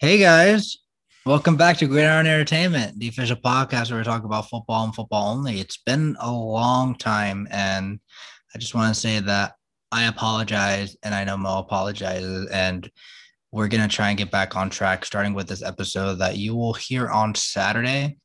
Hey guys, welcome back to Gridiron Entertainment, the official podcast where we talk about football and football only. It's been a long time, and I just want to say that I apologize, and I know Mo apologizes, and we're gonna try and get back on track, starting with this episode that you will hear on Saturday,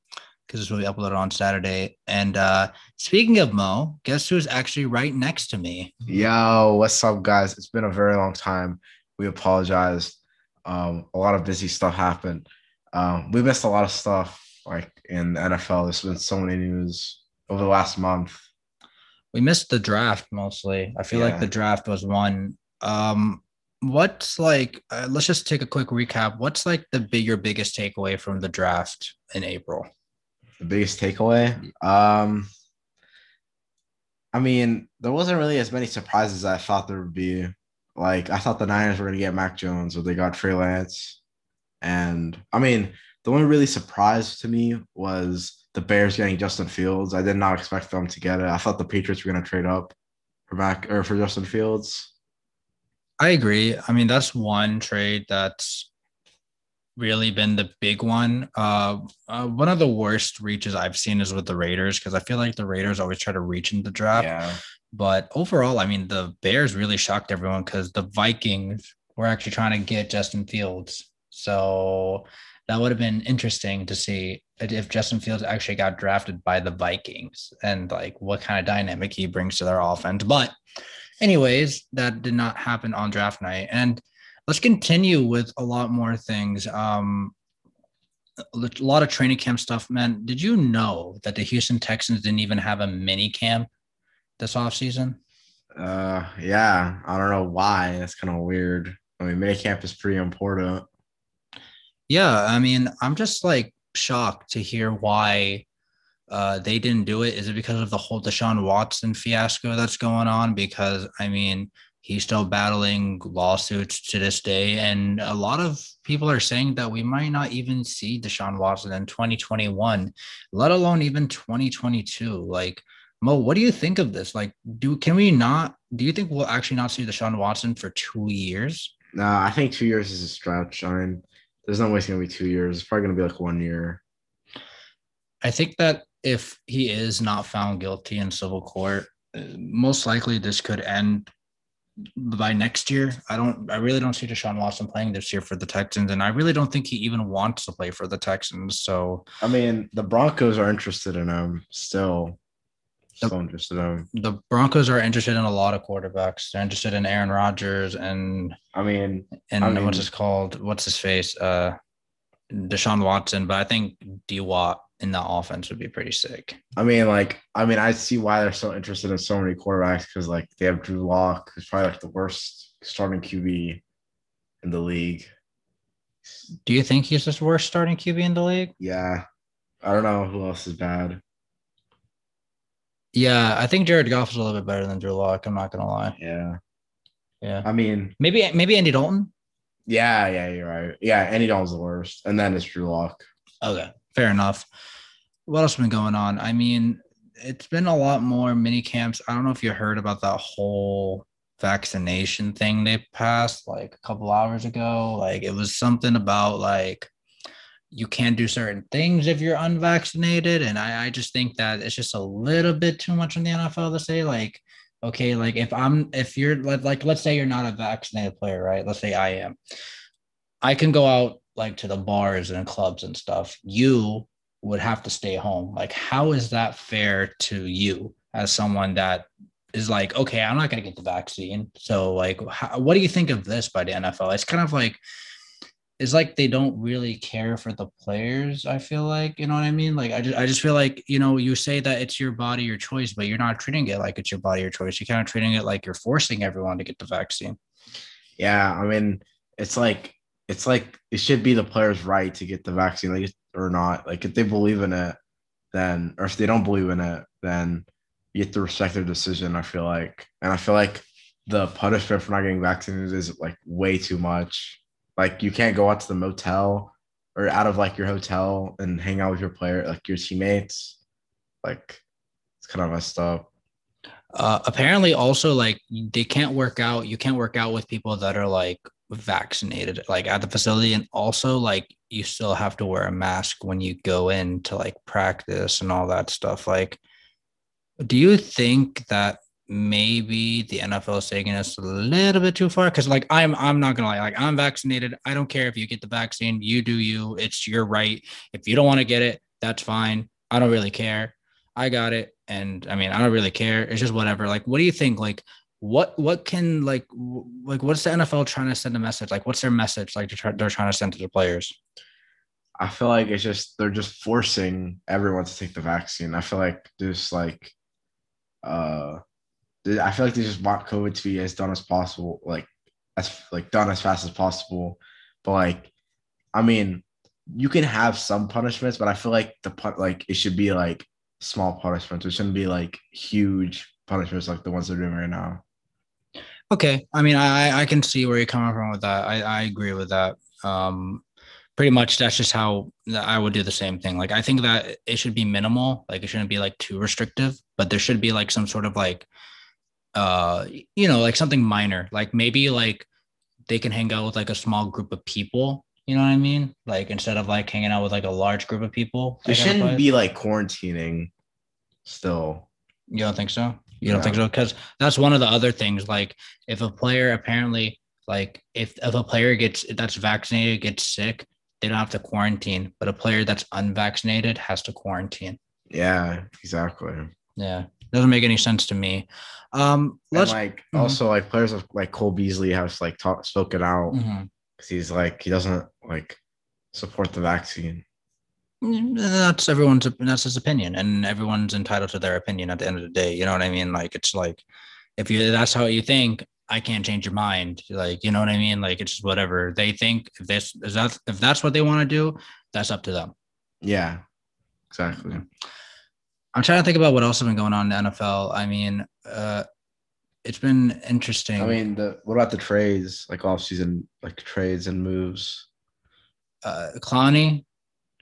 because this will be uploaded on Saturday. And uh speaking of Mo, guess who's actually right next to me? Yo, what's up, guys? It's been a very long time. We apologize. Um, a lot of busy stuff happened. Um, we missed a lot of stuff like in the NFL. There's been so many news over the last month. We missed the draft mostly. I feel like the draft was one. Um, what's like? Uh, let's just take a quick recap. What's like the big your biggest takeaway from the draft in April? The biggest takeaway. Um, I mean, there wasn't really as many surprises as I thought there would be. Like I thought the Niners were gonna get Mac Jones, but they got Trey Lance. And I mean, the one really surprise to me was the Bears getting Justin Fields. I did not expect them to get it. I thought the Patriots were gonna trade up for Mac or for Justin Fields. I agree. I mean, that's one trade that's really been the big one. Uh, uh one of the worst reaches I've seen is with the Raiders because I feel like the Raiders always try to reach in the draft. Yeah. But overall, I mean, the Bears really shocked everyone because the Vikings were actually trying to get Justin Fields. So that would have been interesting to see if Justin Fields actually got drafted by the Vikings and like what kind of dynamic he brings to their offense. But, anyways, that did not happen on draft night. And let's continue with a lot more things. Um, a lot of training camp stuff, man. Did you know that the Houston Texans didn't even have a mini camp this offseason? Uh yeah. I don't know why. That's kind of weird. I mean, minicamp is pretty important. Yeah, I mean, I'm just like shocked to hear why uh, they didn't do it. Is it because of the whole Deshaun Watson fiasco that's going on? Because I mean, he's still battling lawsuits to this day, and a lot of people are saying that we might not even see Deshaun Watson in 2021, let alone even 2022. Like, Mo, what do you think of this? Like, do can we not? Do you think we'll actually not see Deshaun Watson for two years? No, I think two years is a stretch. I mean, there's no way it's gonna be two years. It's probably gonna be like one year. I think that if he is not found guilty in civil court, most likely this could end by next year. I don't. I really don't see Deshaun Watson playing this year for the Texans, and I really don't think he even wants to play for the Texans. So I mean, the Broncos are interested in him still. The- Still interested in the Broncos are interested in a lot of quarterbacks. They're interested in Aaron Rodgers and I mean, and I mean- what's his called? What's his face? Uh, Deshaun Watson. But I think D Watt in the offense would be pretty sick. I mean, like, I mean, I see why they're so interested in so many quarterbacks because like they have Drew Lock, who's probably like the worst starting QB in the league. Do you think he's the worst starting QB in the league? Yeah. I don't know who else is bad. Yeah, I think Jared Goff is a little bit better than Drew Lock. I'm not gonna lie. Yeah. Yeah, I mean, maybe maybe Andy Dalton. yeah, yeah, you're right. Yeah, Andy Dalton's the worst. And then it's Drew Lock. Okay, fair enough. What else has been going on? I mean, it's been a lot more mini camps. I don't know if you heard about that whole vaccination thing they passed like a couple hours ago. Like it was something about like you can't do certain things if you're unvaccinated. And I, I just think that it's just a little bit too much in the NFL to say like, okay, like if I'm if you're like, like let's say you're not a vaccinated player, right? Let's say I am. I can go out like to the bars and clubs and stuff. You would have to stay home. Like, how is that fair to you as someone that is like, okay, I'm not going to get the vaccine. So, like, how, what do you think of this by the NFL? It's kind of like, it's like they don't really care for the players. I feel like, you know what I mean? Like, I just, I just feel like, you know, you say that it's your body, your choice, but you're not treating it like it's your body, your choice. You're kind of treating it like you're forcing everyone to get the vaccine. Yeah, I mean, it's like it's like it should be the player's right to get the vaccine, like or not. Like if they believe in it, then or if they don't believe in it, then you have to respect their decision. I feel like, and I feel like the punishment for not getting vaccinated is like way too much. Like you can't go out to the motel or out of like your hotel and hang out with your player, like your teammates. Like it's kind of messed up. Uh, apparently, also like they can't work out. You can't work out with people that are like vaccinated like at the facility and also like you still have to wear a mask when you go in to like practice and all that stuff like do you think that maybe the NFL is taking us a little bit too far because like I'm I'm not gonna lie like I'm vaccinated. I don't care if you get the vaccine you do you it's your right. If you don't want to get it that's fine. I don't really care. I got it and I mean I don't really care. It's just whatever. Like what do you think? Like what what can like like what's the NFL trying to send a message? Like what's their message like try, they're trying to send to the players? I feel like it's just they're just forcing everyone to take the vaccine. I feel like just like uh I feel like they just want COVID to be as done as possible, like as like done as fast as possible. But like, I mean, you can have some punishments, but I feel like the put like it should be like small punishments. It shouldn't be like huge punishments like the ones they're doing right now. Okay, I mean, I I can see where you're coming from with that. I I agree with that. Um, pretty much that's just how I would do the same thing. Like I think that it should be minimal. Like it shouldn't be like too restrictive, but there should be like some sort of like uh you know like something minor like maybe like they can hang out with like a small group of people you know what i mean? Like instead of like hanging out with like a large group of people it shouldn't be like quarantining still. You don't think so? You don't think so? Because that's one of the other things like if a player apparently like if, if a player gets that's vaccinated gets sick they don't have to quarantine but a player that's unvaccinated has to quarantine. Yeah exactly. Yeah doesn't make any sense to me. Um, let's and like mm-hmm. also like players like Cole Beasley have like talked spoken out because mm-hmm. he's like he doesn't like support the vaccine. That's everyone's that's his opinion, and everyone's entitled to their opinion at the end of the day. You know what I mean? Like it's like if you that's how you think, I can't change your mind. Like you know what I mean? Like it's just whatever they think. If this is that if that's what they want to do, that's up to them. Yeah, exactly. I'm trying to think about what else has been going on in the NFL. I mean, uh, it's been interesting. I mean, the what about the trades, like off season, like trades and moves? Uh, Clowney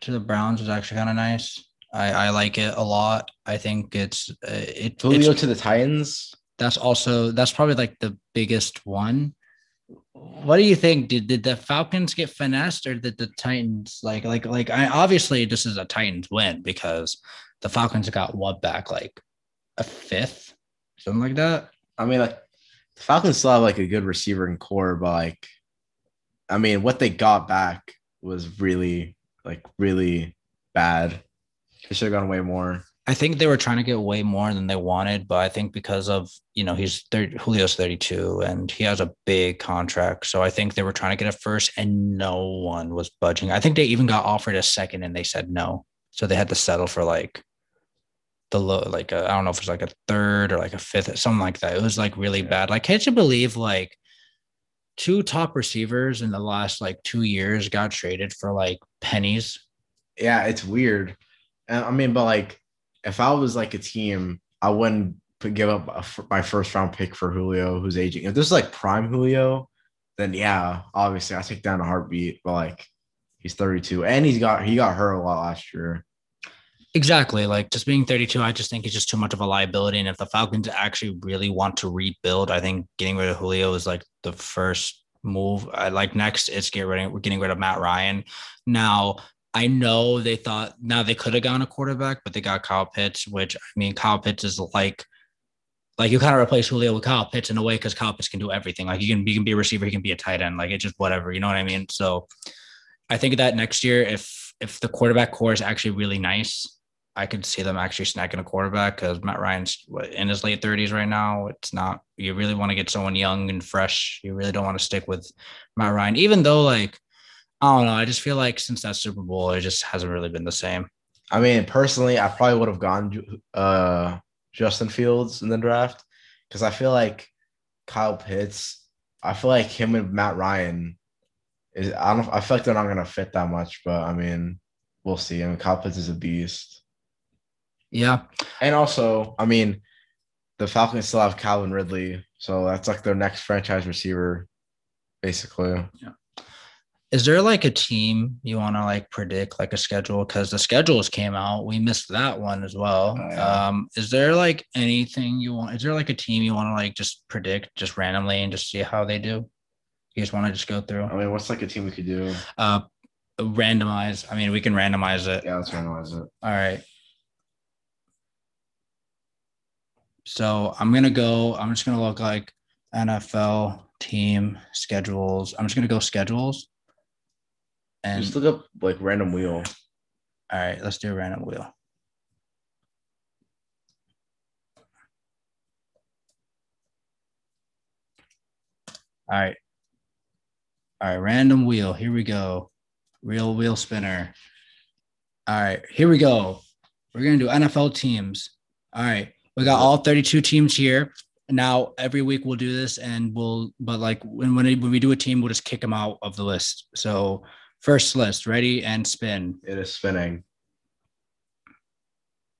to the Browns was actually kind of nice. I, I like it a lot. I think it's uh, it. Julio to the Titans. That's also that's probably like the biggest one. What do you think? Did did the Falcons get finessed or did the Titans like like like I obviously this is a Titans win because the Falcons got what back like a fifth, something like that. I mean, like the Falcons still have like a good receiver in core, but like, I mean, what they got back was really like really bad. They should have gone way more. I think they were trying to get way more than they wanted, but I think because of you know he's 30, Julio's 32 and he has a big contract, so I think they were trying to get a first, and no one was budging. I think they even got offered a second, and they said no, so they had to settle for like the low, like uh, I don't know if it's like a third or like a fifth, something like that. It was like really bad. Like, can't you believe like two top receivers in the last like two years got traded for like pennies? Yeah, it's weird. Uh, I mean, but like if I was like a team, I wouldn't give up a, my first round pick for Julio, who's aging. If this is like prime Julio, then yeah, obviously I take down a heartbeat. But like he's 32 and he's got he got hurt a lot last year. Exactly. Like just being 32, I just think it's just too much of a liability. And if the Falcons actually really want to rebuild, I think getting rid of Julio is like the first move. I like next it's get rid of, getting rid of Matt Ryan. Now I know they thought now they could have gone a quarterback, but they got Kyle Pitts, which I mean Kyle Pitts is like like you kind of replace Julio with Kyle Pitts in a way because Kyle Pitts can do everything. Like you can you can be a receiver, he can be a tight end, like it's just whatever, you know what I mean? So I think that next year, if if the quarterback core is actually really nice, I could see them actually snacking a quarterback because Matt Ryan's in his late 30s right now. It's not, you really want to get someone young and fresh. You really don't want to stick with Matt Ryan, even though, like, I don't know. I just feel like since that Super Bowl, it just hasn't really been the same. I mean, personally, I probably would have gone uh, Justin Fields in the draft because I feel like Kyle Pitts, I feel like him and Matt Ryan is, I don't, I feel like they're not going to fit that much, but I mean, we'll see. I mean, Kyle Pitts is a beast. Yeah. And also, I mean, the Falcons still have Calvin Ridley. So that's like their next franchise receiver, basically. Yeah. Is there like a team you want to like predict like a schedule? Because the schedules came out. We missed that one as well. Oh, yeah. Um, is there like anything you want? Is there like a team you want to like just predict just randomly and just see how they do? You guys want to just go through? I mean, what's like a team we could do? Uh, randomize. I mean, we can randomize it. Yeah, let's randomize it. All right. So I'm gonna go. I'm just gonna look like NFL team schedules. I'm just gonna go schedules. And Just look up like random wheel. all right, let's do a random wheel. All right. All right, random wheel. Here we go. Real wheel spinner. All right, here we go. We're gonna do NFL teams. All right, we got all 32 teams here. Now every week we'll do this, and we'll. But like when when, when we do a team, we'll just kick them out of the list. So first list, ready and spin. It is spinning.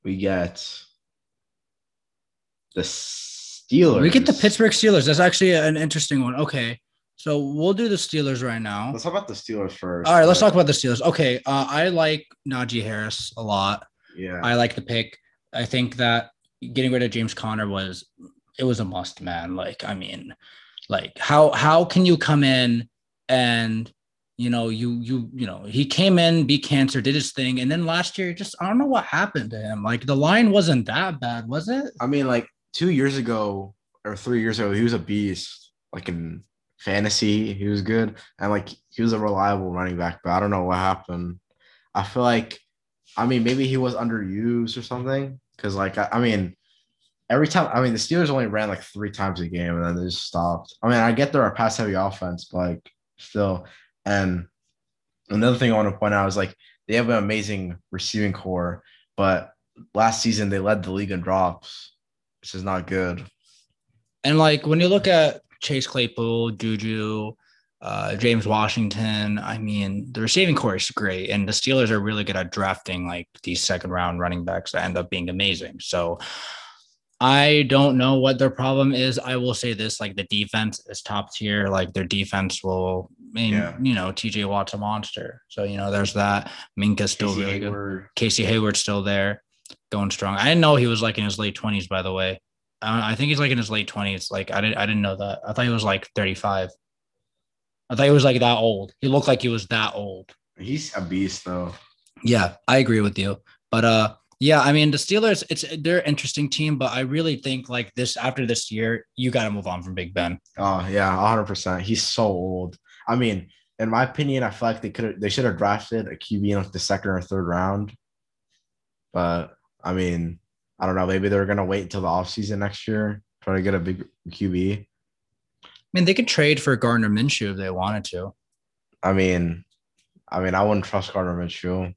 We get the Steelers. We get the Pittsburgh Steelers. That's actually an interesting one. Okay, so we'll do the Steelers right now. Let's talk about the Steelers first. All right, let's talk about the Steelers. Okay, uh, I like Najee Harris a lot. Yeah. I like the pick. I think that getting rid of James Conner was it was a must, man. Like, I mean, like how how can you come in and you know you you you know he came in, beat cancer, did his thing, and then last year just I don't know what happened to him. Like the line wasn't that bad, was it? I mean, like two years ago or three years ago, he was a beast. Like in fantasy, he was good, and like he was a reliable running back. But I don't know what happened. I feel like, I mean, maybe he was underused or something. Because like, I, I mean, every time, I mean, the Steelers only ran like three times a game, and then they just stopped. I mean, I get they're a pass heavy offense, but like still. And another thing I want to point out is like they have an amazing receiving core, but last season they led the league in drops, which is not good. And like when you look at Chase Claypool, Juju, uh, James Washington, I mean, the receiving core is great, and the Steelers are really good at drafting like these second round running backs that end up being amazing. So I don't know what their problem is. I will say this: like the defense is top tier. Like their defense will, I mean, Yeah. you know, TJ Watt's a monster. So you know, there's that. Minkah's still Casey really good. Hayward. Casey Hayward's still there, going strong. I didn't know he was like in his late twenties. By the way, uh, I think he's like in his late twenties. Like I didn't, I didn't know that. I thought he was like thirty five. I thought he was like that old. He looked like he was that old. He's a beast though. Yeah, I agree with you. But uh, yeah, I mean the Steelers, it's they're an interesting team, but I really think like this after this year, you got to move on from Big Ben. Oh yeah, hundred percent. He's so old. I mean, in my opinion, I feel like they could they should have drafted a QB in like the second or third round. But I mean, I don't know. Maybe they're gonna wait until the offseason next year, try to get a big QB. I mean, they could trade for Gardner Minshew if they wanted to. I mean, I mean, I wouldn't trust Gardner Minshew.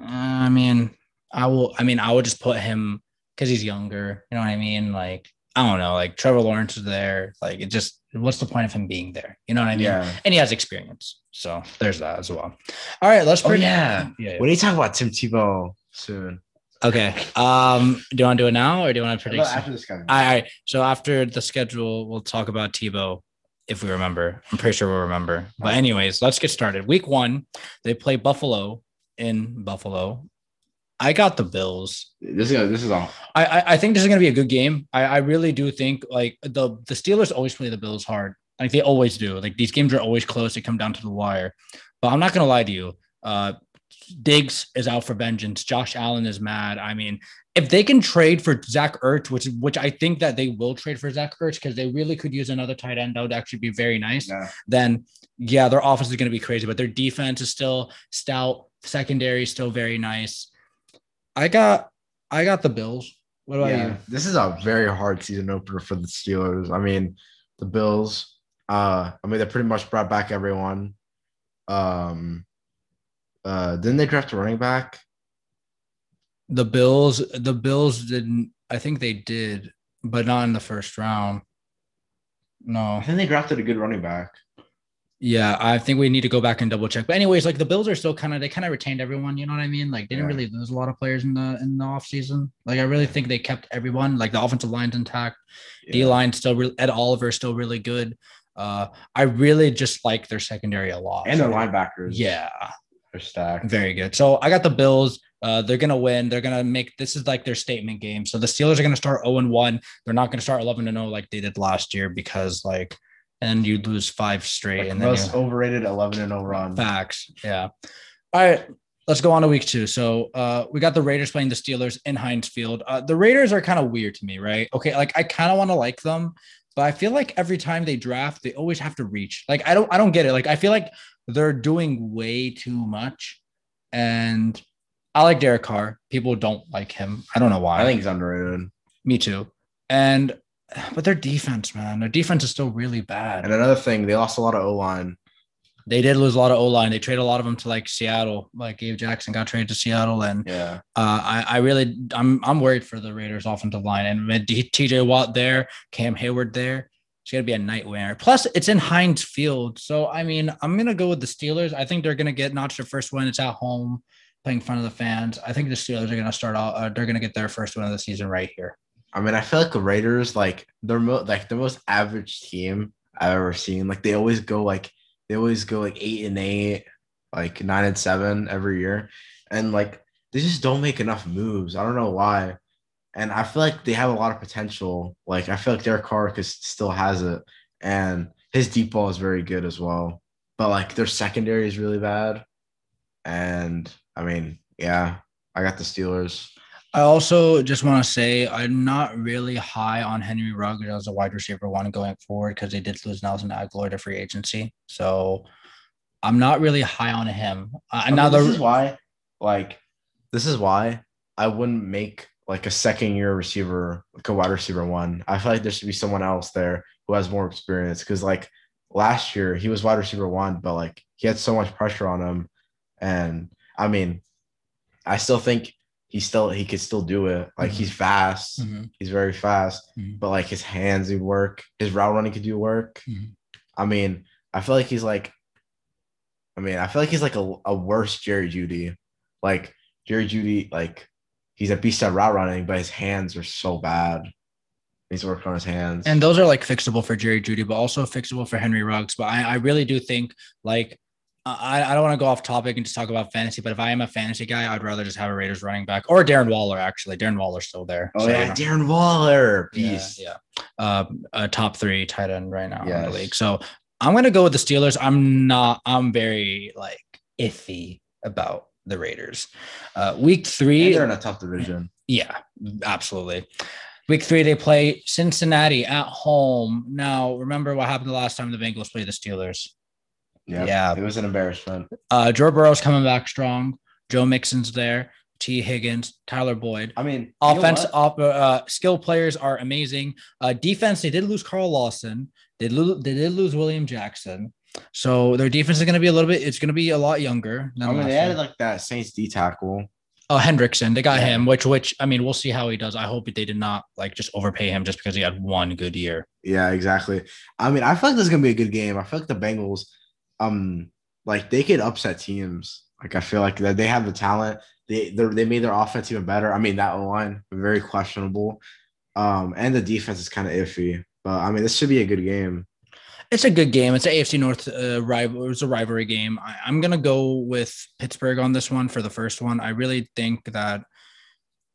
Uh, I mean, I will. I mean, I would just put him because he's younger. You know what I mean? Like, I don't know. Like Trevor Lawrence is there. Like, it just what's the point of him being there? You know what I mean? Yeah. And he has experience, so there's that as well. All right, let's. Oh predict- yeah. yeah. When you talk about Tim Tebow soon, Okay. Um, do you want to do it now or do you want to predict? after this guy. All right. So after the schedule, we'll talk about Tebow if we remember. I'm pretty sure we'll remember. But anyways, let's get started. Week one, they play Buffalo in Buffalo. I got the Bills. This is this is all. I, I think this is gonna be a good game. I, I really do think like the the Steelers always play the Bills hard. Like they always do. Like these games are always close. They come down to the wire. But I'm not gonna lie to you. Uh Diggs is out for vengeance. Josh Allen is mad. I mean, if they can trade for Zach Ertz, which which I think that they will trade for Zach Ertz because they really could use another tight end, that would actually be very nice Yeah. then yeah, their offense is going to be crazy, but their defense is still stout. Secondary is still very nice. I got, I got the Bills. What about yeah, you? this is a very hard season opener for the Steelers. I mean, the Bills. Uh, I mean, they pretty much brought back everyone. Um, uh, didn't they draft a running back? The Bills, the Bills didn't. I think they did, but not in the first round. No. I think they drafted a good running back. Yeah, I think we need to go back and double check. But anyways, like the Bills are still kind of they kind of retained everyone, you know what I mean? Like they didn't Yeah. really lose a lot of players in the in the offseason. Like I really think they kept everyone. Like the offensive line's intact. D line still re- Ed Oliver is still really good. Uh I really just like their secondary a lot. and their linebackers. Yeah, they're stacked. very good. So I got the Bills. Uh, they're gonna win. They're gonna make this is like their statement game. So the Steelers are gonna start 0 and 1. They're not gonna start 11 and 0 like they did last year because like and you lose five straight, Like and then most you, overrated 11 and 0 run. facts. Yeah. All right. Let's go on to week two. So uh, we got the Raiders playing the Steelers in Heinz Field. Uh, the Raiders are kind of weird to me, right? Okay, like I kind of want to like them, but I feel like every time they draft, they always have to reach. Like I don't, I don't get it. Like I feel like they're doing way too much, and I like Derek Carr. People don't like him. I don't know why. I think he's underrated. me too. And but their defense, man, their defense is still really bad. And another thing, they lost a lot of O line. They did lose a lot of O line. They traded a lot of them to like Seattle. Like Gabe Jackson got traded to Seattle, and Yeah. uh, I, I really, I'm, I'm worried for the Raiders' offensive line. And with T.J. Watt there, Cam Heyward there, it's gonna be a nightmare. Plus, it's in Heinz Field, so I mean, I'm gonna go with the Steelers. I think they're gonna get not their first win. It's at home, playing in front of the fans. I think the Steelers are gonna start out. Uh, they're gonna get their first win of the season right here. I mean, I feel like the Raiders, like they're mo- like the most average team I've ever seen. Like they always go like they always go like eight and eight, like nine and seven every year, and like they just don't make enough moves. I don't know why, and I feel like they have a lot of potential. Like I feel like Derek Carr still has it, and his deep ball is very good as well. But like their secondary is really bad, and I mean, yeah, I got the Steelers. I also just want to say I'm not really high on Henry Ruggs as a wide receiver one going forward because they did lose Nelson Agholor to free agency. So I'm not really high on him. Uh, I mean, now this the is why, like, this is why I wouldn't make like a second year receiver, like a wide receiver one. I feel like there should be someone else there who has more experience. Cause like last year he was wide receiver one, but like he had so much pressure on him. And I mean, I still think he still he could still do it. Like Mhm. he's fast, Mhm, he's very fast, mhm. but like his hands would work, his route running could do work. Mhm. I mean, I feel like he's like, I mean, I feel like he's like a, a worse Jerry Jeudy. Like Jerry Jeudy, like he's a beast at route running, but his hands are so bad. He's working on his hands. and those are like fixable for Jerry Jeudy, but also fixable for Henry Ruggs. But I, I really do think like I, I don't want to go off topic and just talk about fantasy, but if I am a fantasy guy, I'd rather just have a Raiders running back or Darren Waller. Actually, Darren Waller's still there. oh So, yeah. Darren Waller, Yeah, beast. yeah. Uh, a top three tight end right now in the league. So I'm gonna go with the Steelers. I'm not. I'm very like iffy about the Raiders. Uh, week And three. they're in a tough division. Yeah, absolutely. Week three, they play Cincinnati at home. Now, remember what happened the last time the Bengals played the Steelers? Yeah, Yeah. it was an embarrassment. Uh, Joe Burrow's coming back strong. Joe Mixon's there. Tee Higgins, Tyler Boyd. I mean, Offense, op, uh, skill players are amazing. Uh, defense, they did lose Carl Lawson. They, lo- they did lose William Jackson. So their defense is going to be a little bit. It's going to be a lot younger. I mean, they added like that Saints D tackle. Oh, Hendrickson, they got Yeah. him. Which, which I mean, we'll see how he does. I hope they did not like just overpay him just because he had one good year. Yeah, exactly. I mean, I feel like this is gonna be a good game. I feel like the Bengals, um, like they could upset teams. Like I feel like that they have the talent. They they made their offense even better. I mean, that line very questionable, um, and the defense is kind of iffy. But I mean, this should be a good game. It's a good game. It's an AFC North uh, rival. It's a rivalry game. I, I'm gonna go with Pittsburgh on this one for the first one. I really think that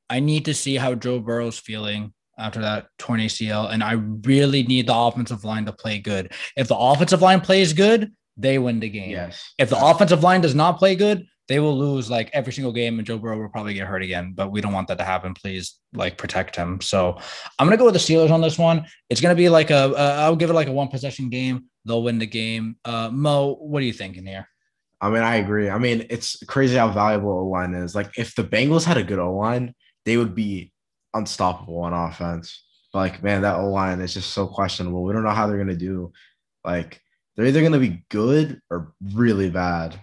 I need to see how Joe Burrow's feeling after that torn ACL, and I really need the offensive line to play good. If the offensive line plays good, they win the game. Yes. If the offensive line does not play good, they will lose like every single game, and Joe Burrow will probably get hurt again. But we don't want that to happen. Please, like protect him. So I'm gonna go with the Steelers on this one. It's gonna be like a. Uh, I'll give it like a one possession game. They'll win the game. Uh, Mo, what are you thinking here? I mean, I agree. I mean, it's crazy how valuable O line is. Like, if the Bengals had a good O line, they would be unstoppable on offense. Like, man, that O line is just so questionable. We don't know how they're gonna do. Like, they're either gonna be good or really bad.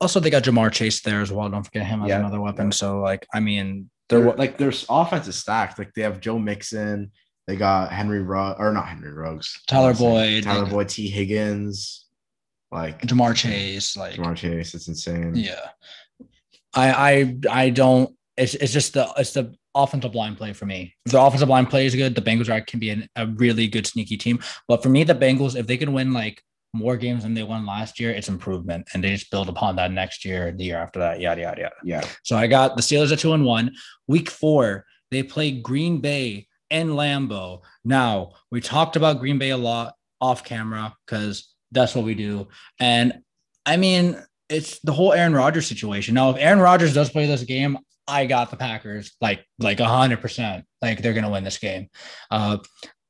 Also, they got Ja'Marr Chase there as well. Don't forget him as Yeah. another weapon. Yeah. So, like, I mean, They're they're like their offense is stacked. Like they have Joe Mixon, they got Henry Rugg or not Henry Ruggs, Tyler Boyd. Tyler Boyd, Tee Higgins, like Ja'Marr Chase. Like, Ja'Marr Chase. It's insane. Yeah. I I I don't it's it's just the it's the offensive line play for me. If the offensive line play is good, the Bengals are can be an, a really good sneaky team. But for me, the Bengals, if they can win like more games than they won last year, it's improvement. And they just build upon that next year, the year after that, yada yada yada. Yeah. So I got the Steelers at two and one. Week four, they play Green Bay and Lambeau. Now we talked about Green Bay a lot. off camera because that's what we do. And I mean, it's the whole Aaron Rodgers situation. Now, if Aaron Rodgers does play this game, I got the Packers like like a hundred percent. Like they're gonna win this game. Uh,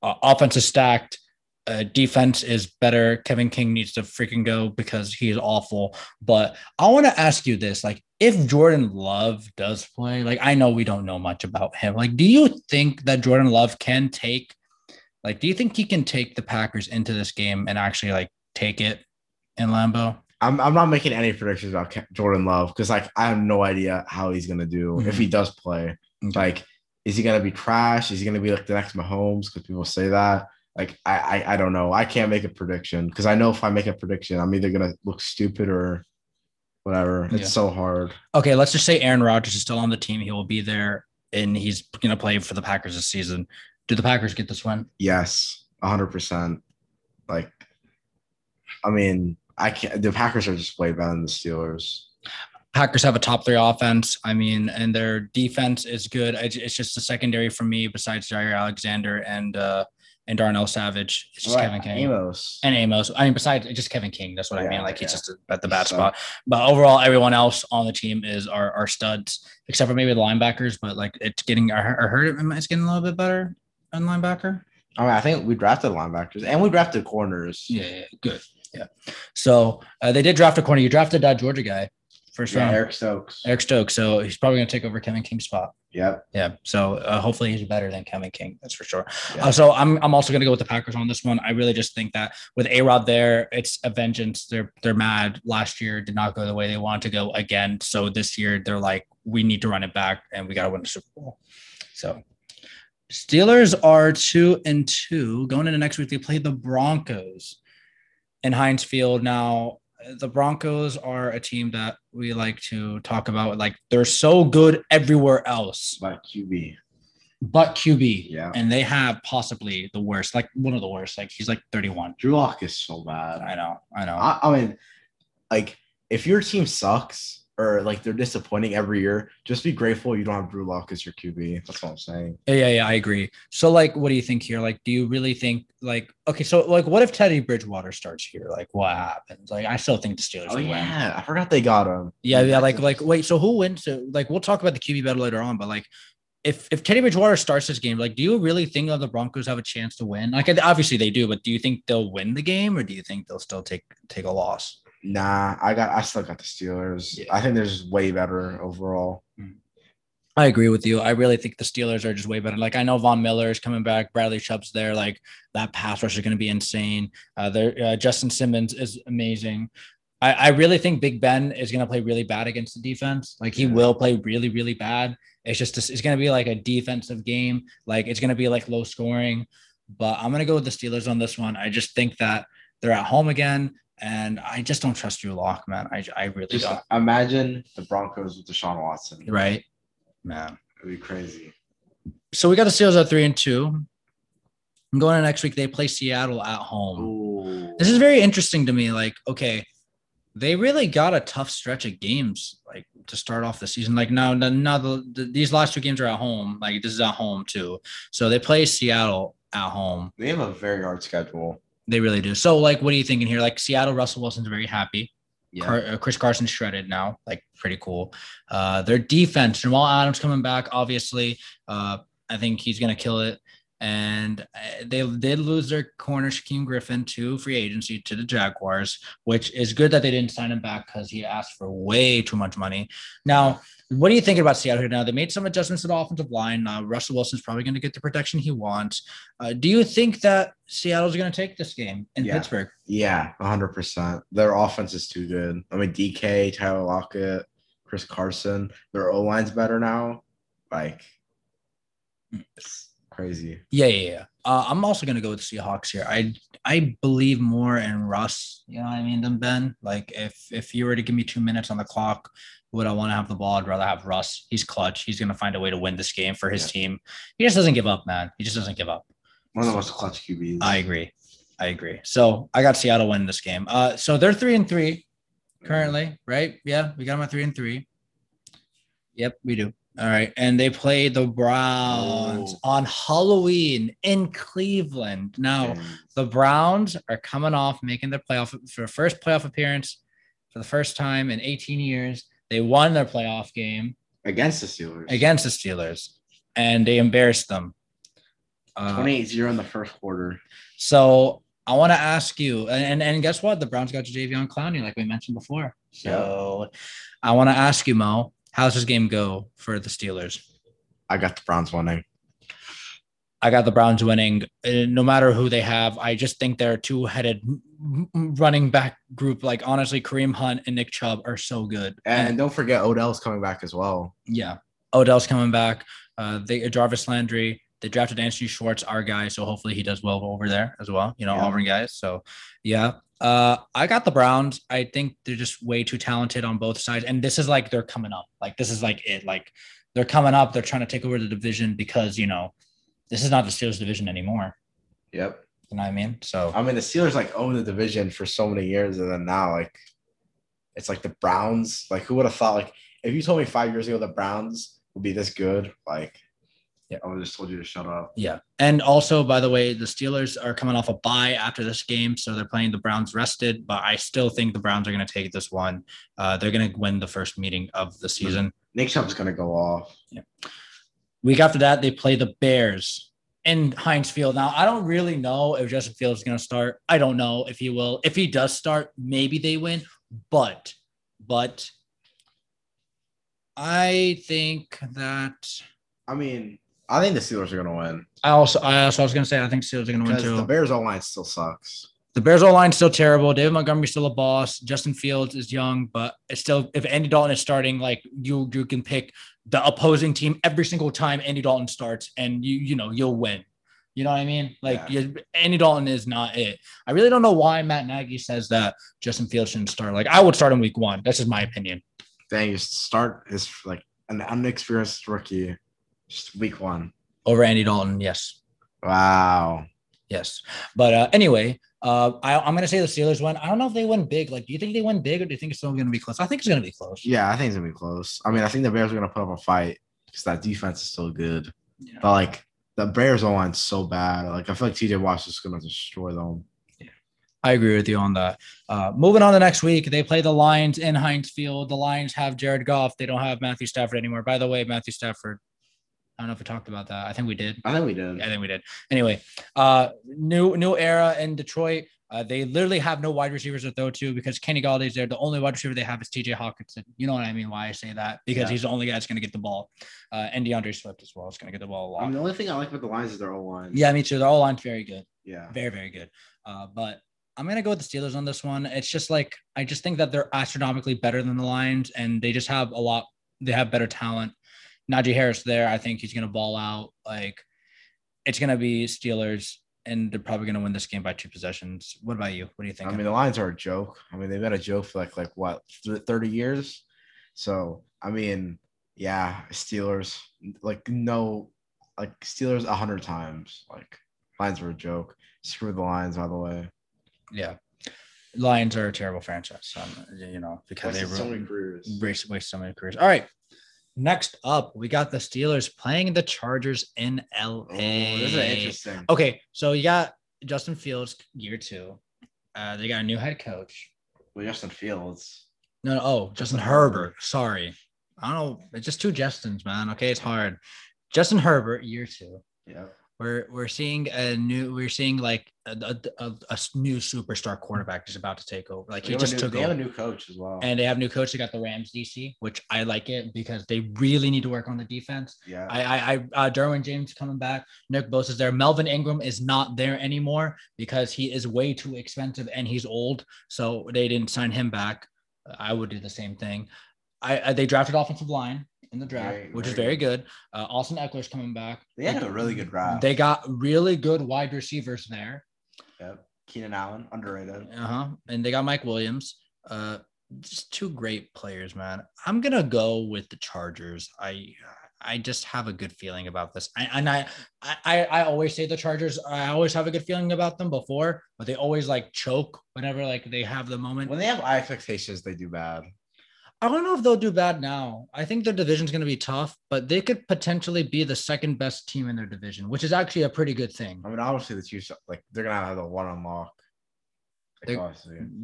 offense is stacked. Uh, defense is better. Kevin King needs to freaking go because he's awful. But I want to ask you this: like, if Jordan Love does play, like I know we don't know much about him. Like, do you think that Jordan Love can take, like, do you think he can take the Packers into this game and actually like take it in Lambeau? I'm, I'm not making any predictions about Jordan Love because like I have no idea how he's gonna do mm-hmm. if he does play. Okay. Like, is he gonna be trash? Is he gonna be like the next Mahomes? Because people say that. Like, I, I I don't know. I can't make a prediction because I know if I make a prediction, I'm either gonna look stupid or whatever. It's yeah. so hard. Okay, let's just say Aaron Rodgers is still on the team. He will be there and he's gonna play for the Packers this season. Do the Packers get this win? Yes, hundred percent. Like, I mean, I can't. The Packers are just way better than the Steelers. Packers have a top three offense. I mean, and their defense is good. It's just the secondary for me, besides Jaire Alexander and uh, and Darnell Savage. It's just right. Kevin King. Amos. And Amos. I mean, besides just Kevin King. That's what yeah, I mean. Like yeah. he's just at the bad so. spot. But overall, everyone else on the team is our, our studs, except for maybe the linebackers. But like it's getting, I heard it's getting a little bit better on linebacker. I mean, I think we drafted linebackers and we drafted corners. Yeah, yeah good. Yeah. So uh, they did draft a corner. You drafted that Georgia guy first yeah, round. Eric Stokes. Eric Stokes. So he's probably going to take over Kevin King's spot. Yeah. Yeah. So uh, hopefully he's better than Kevin King. That's for sure. Yep. Uh, so I'm, I'm also going to go with the Packers on this one. I really just think that with A Rod there, it's a vengeance. They're they're mad. Last year did not go the way they wanted to go again. So this year they're like, we need to run it back and we got to win the Super Bowl. So Steelers are two and two. Going into next week, they play the Broncos in Heinz Field. Now, the Broncos are a team that we like to talk about. Like they're so good everywhere else. But QB. But QB. Yeah. And they have possibly the worst, like one of the worst. Like he's like 31. Drew Lock is so bad. I know. I know. I, I mean, like if your team sucks, or like they're disappointing every year, just be grateful you don't have Drew Lock as your QB. That's what I'm saying. Yeah, yeah, yeah, I agree. So, like, what do you think here? Like, do you really think like okay, so like what if Teddy Bridgewater starts here? Like, what happens? Like, I still think the Steelers. Oh yeah, win. I forgot they got him. Yeah, yeah, like like wait, so who wins? So, like, we'll talk about the QB battle later on, but like. If, if Teddy Bridgewater starts this game, like, do you really think that the Broncos have a chance to win? Like, obviously they do, but do you think they'll win the game, or do you think they'll still take take a loss? Nah, I got I still got the Steelers. Yeah. I think they're just way better overall. Hmm. I agree with you. I really think the Steelers are just way better. Like I know Von Miller is coming back, Bradley Chubb's there. Like that pass rush is going to be insane. Uh, there, uh, Justin Simmons is amazing. I, I really think Big Ben is going to play really bad against the defense. Like he yeah. will play really, really bad. It's just it's going to be like a defensive game. Like it's going to be like low scoring. But I'm going to go with the Steelers on this one. I just think that they're at home again. And I just don't trust Drew Lock, man. I, I really just don't. Imagine the Broncos with Deshaun Watson. Right. Man. It'd be crazy. So we got the Steelers at three and two. I'm going to next week. They play Seattle at home. Ooh. This is very interesting to me. Like, okay, they really got a tough stretch of games, like to start off the season. Like now, now the, the, these last two games are at home. Like this is at home too. So they play Seattle at home. They have a very hard schedule. They really do. So, like, what are you thinking here? Like, Seattle, Russell Wilson's very happy. Yeah. Car- uh, Chris Carson shredded now, like pretty cool. Uh, their defense, Jamal Adams coming back, obviously. Uh, I think he's gonna kill it. And uh, they did lose their corner, Shaquem Griffin, to free agency to the Jaguars, which is good that they didn't sign him back because he asked for way too much money. Now, what are you thinking about Seattle here now? They made some adjustments to the offensive line. Uh, Russell Wilson's probably going to get the protection he wants. Uh, do you think that Seattle's going to take this game in yeah. Pittsburgh? Yeah, 100%. Their offense is too good. I mean, DK, Tyler Lockett, Chris Carson, their O line's better now. Like, it's crazy. Yeah, yeah, yeah. Uh, I'm also to go with Seahawks here. I I believe more in Russ, you know what I mean, than Ben. Like, if if you were to give me two minutes on the clock, would I want to have the ball? I'd rather have Russ. He's clutch. He's to find a way to win this game for his yeah. team. He just doesn't give up, man. He just doesn't give up. One of the most clutch QBs. I agree. I agree. So I got Seattle winning this game. Uh, so they're three and three currently, right? Yeah, we got them at three and three. Yep, we do. All right, and they play the Browns Oh. on Halloween in Cleveland. Now, And the Browns are coming off making their playoff for their first playoff appearance for the first time in 18 years. They won their playoff game against the Steelers. against the Steelers, and they embarrassed them. Uh, 28-0 in the first quarter. so I want to ask you, and, and and guess what? The Browns got Jadeveon Clowney, like we mentioned before. So I want to ask you, Mo, how's this game go for the Steelers? I got the Browns winning. I got the Browns winning. uh, No matter who they have, I just think they're two-headed running back group. Like honestly, Kareem Hunt and Nick Chubb are so good. And don't forget Odell's coming back as well. yeah, Odell's coming back. Uh, they Jarvis Landry. They drafted Anthony Schwartz, our guy, so hopefully he does well over there as well. You know, Yeah. Auburn guys. So yeah, uh, I got the Browns. I think they're just way too talented on both sides, and this is like they're coming up. Like this is like it. Like they're coming up. They're trying to take over the division because you know this is not the Steelers division anymore. Yep. You know what I mean? So I mean, the Steelers like own the division for so many years, and then now like it's like the Browns. Like, who would have thought? Like, if you told me five years ago the Browns would be this good, like, Yeah. I just told you to shut up. Yeah. And also, by the way, the Steelers are coming off a bye after this game. So they're playing the Browns rested, but I still think the Browns are going to take this one. Uh, they're going to win the first meeting of the season. Nick Chubb's gonna go off. Week after that, they play the Bears in Heinz Field. Now, I don't really know if Justin Fields is going to start. I don't know if he will. If he does start, maybe they win. But, but I think that I mean, I think the Steelers are gonna win I also, I also was going to say, I think Steelers are going to win too. the Bears O line still sucks. The Bears O line still terrible. David Montgomery's still a boss. Justin Fields is young, but it's still if Andy Dalton is starting, like you you can pick the opposing team every single time Andy Dalton starts, and you you know you'll win. You know what I mean? Like Yeah. you, Andy Dalton is not it. I really don't know why Matt Nagy says that Justin Fields shouldn't start. Like I would start in week one. That's just my opinion. Dang, you start is like an unexperienced rookie, just week one. Over Andy Dalton, yes. Wow. Yes. But uh, anyway, uh, I, I'm going to say the Steelers win. I don't know if they win big. Like, do you think they win big or do you think it's still going to be close? I think it's going to be close. Yeah, I think it's gonna be close. I mean, I think the Bears are gonna put up a fight because that defense is so good. Yeah. But like the Bears O line's so bad. Like I feel like TJ Watt's is gonna destroy them. I agree with you on that. Uh, moving on to next week, they play the Lions in Heinz Field. The Lions have Jared Goff. They don't have Matthew Stafford anymore. By the way, Matthew Stafford. I don't know if we talked about that. I think we did. I think we did. I think we did. Anyway, uh, new new era in Detroit. Uh, they literally have no wide receivers to throw to because Kenny Golladay's there. The only wide receiver they have is TJ Hockenson. You know what I mean? Why I say that? Because Yeah. he's the only guy that's going to get the ball. Uh, and D'Andre Swift as well is going to get the ball a lot. I mean, the only thing I like about the Lions is their O line. yeah, me too. Their all line's very good. Yeah. Very, very good. Uh, but I'm gonna go with the Steelers on this one. It's just like I just think that they're astronomically better than the Lions, and they just have a lot. They have better talent. Najee Harris there. I think he's gonna ball out. Like it's gonna be Steelers, and they're probably gonna win this game by two possessions. What about you? What do you think? I mean, the Lions are a joke. I mean, they've been a joke for like like what th- thirty years. So I mean, yeah, Steelers like no, like Steelers a hundred times. Like Lions are a joke. Screw the Lions, by the way. yeah, Lions are a terrible franchise. Um, you know because they Wasted so ruin- many careers. waste, waste so many careers. All right. Next up, we got the Steelers playing the Chargers in LA. Oh, this is interesting. Okay, so you got Justin Fields year two. Uh, they got a new head coach. Well, Justin Fields. No, no, oh, Justin Herbert. Sorry, I don't know. It's just two Justins, man. Okay, it's hard. Justin Herbert, year two. Yeah. We're we're seeing a new. We're seeing like a, a, a, new superstar quarterback is about to take over. Like he just new, took they over. have a new coach as well. and they have a new coach. They got the Rams DC, which I like it because they really need to work on the defense. yeah. I, I, I, uh, Derwin James coming back. Nick Bosa is there. Melvin Ingram is not there anymore because he is way too expensive and he's old. So they didn't sign him back. I would do the same thing. I, I they drafted offensive line in the draft, Very- which is very very good. Uh, Austin Ekeler's coming back. they had a really good draft. They got really good wide receivers there. Yep. Keenan Allen, underrated. Uh huh. And they got Mike Williams. Uh, just two great players, man. I'm gonna go with the Chargers. I I just have a good feeling about this. I, and I, I I always say the Chargers. I always have a good feeling about them before, but they always like choke whenever like they have the moment. When they have high expectations, they do bad. I don't know if they'll do bad now. I think their division's going to be tough, but they could potentially be the second best team in their division, which is actually a pretty good thing. I mean, obviously the Chiefs like they're gonna have the one unlock. Like.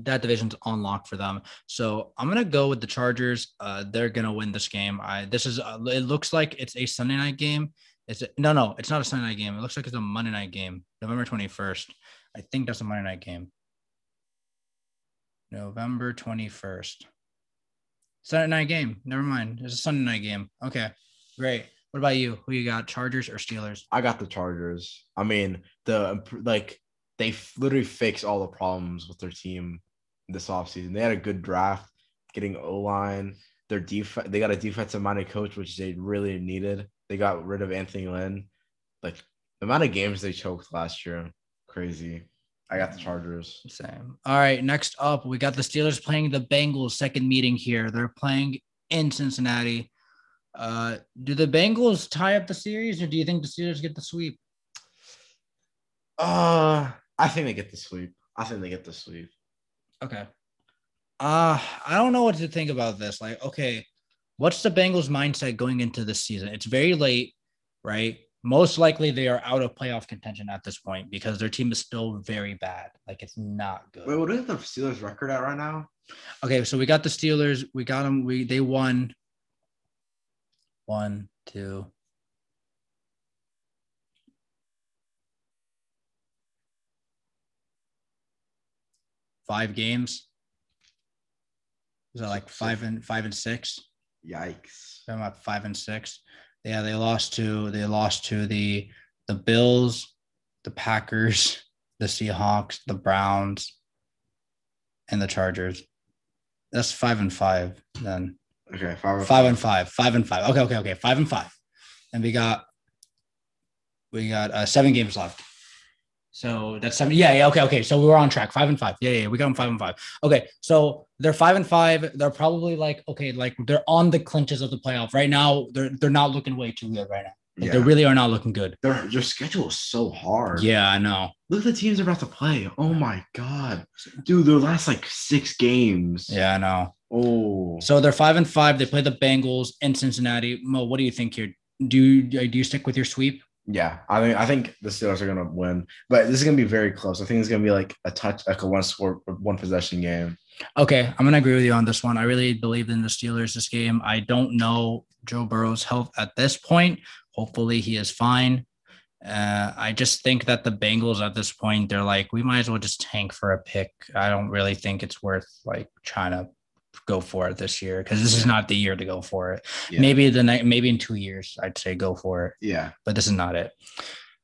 That division's on lock for them. So I'm gonna go with the Chargers. Uh, they're gonna win this game. I this is uh, it looks like it's a Sunday night game. It's a, no no, it's not a Sunday night game. It looks like it's a Monday night game, November 21st. I think that's a Monday night game. November 21st. Sunday night game. Never mind. It's a Sunday night game. Okay, great. What about you? Who you got? Chargers or Steelers? I got the Chargers. I mean, the like they f- literally fixed all the problems with their team this offseason. They had a good draft, getting O line. Their defense, they got a defensive minded coach, which they really needed. They got rid of Anthony Lynn. Like the amount of games they choked last year, crazy. I got the Chargers. Same. All right. Next up, we got the Steelers playing the Bengals. Second meeting here. They're playing in Cincinnati. Uh, do the Bengals tie up the series, or do you think the Steelers get the sweep? Uh, I think they get the sweep. I think they get the sweep. Okay. Uh, I don't know what to think about this. Like, okay, what's the Bengals mindset going into this season? It's very late, right? Most likely they are out of playoff contention at this point because their team is still very bad. Like it's not good. Wait, what is the Steelers record at right now? Okay, so we got the Steelers. We got them. We they won. One, two. Five games. Is that like five and five and six? Yikes. I'm at five and six. Yeah, they lost to they lost to the the Bills, the Packers, the Seahawks, the Browns, and the Chargers. That's five and five then. Okay, five. Five and five. Five and five. Okay, okay, okay. Five and five. And we got we got uh, seven games left. So that's seven. Yeah, yeah. Okay, okay. So we were on track. Five and five. Yeah, yeah. We got them five and five. Okay. So they're five and five. They're probably like okay, like they're on the clinches of the playoff right now. They're they're not looking way too good right now. Like, They really are not looking good. Their their schedule is so hard. Yeah, I know. Look at the teams they're about to play. Oh my god, dude, their last like six games. Yeah, I know. Oh, So they're five and five. They play the Bengals in Cincinnati. Mo, what do you think here? Do you do you stick with your sweep? Yeah. I think I think the Steelers are gonna win, but this is gonna be very close. I think it's gonna be like a touch, like a one score, one possession game. Okay, I'm gonna agree with you on this one. I really believe in the Steelers this game. I don't know Joe Burrow's health at this point. Hopefully, he is fine. Uh, I just think that the Bengals at this point, they're like, we might as well just tank for a pick. I don't really think it's worth like trying to go for it this year because this is not the year to go for it. Yeah. Maybe the night, maybe in two years, I'd say go for it Yeah, but this is not it.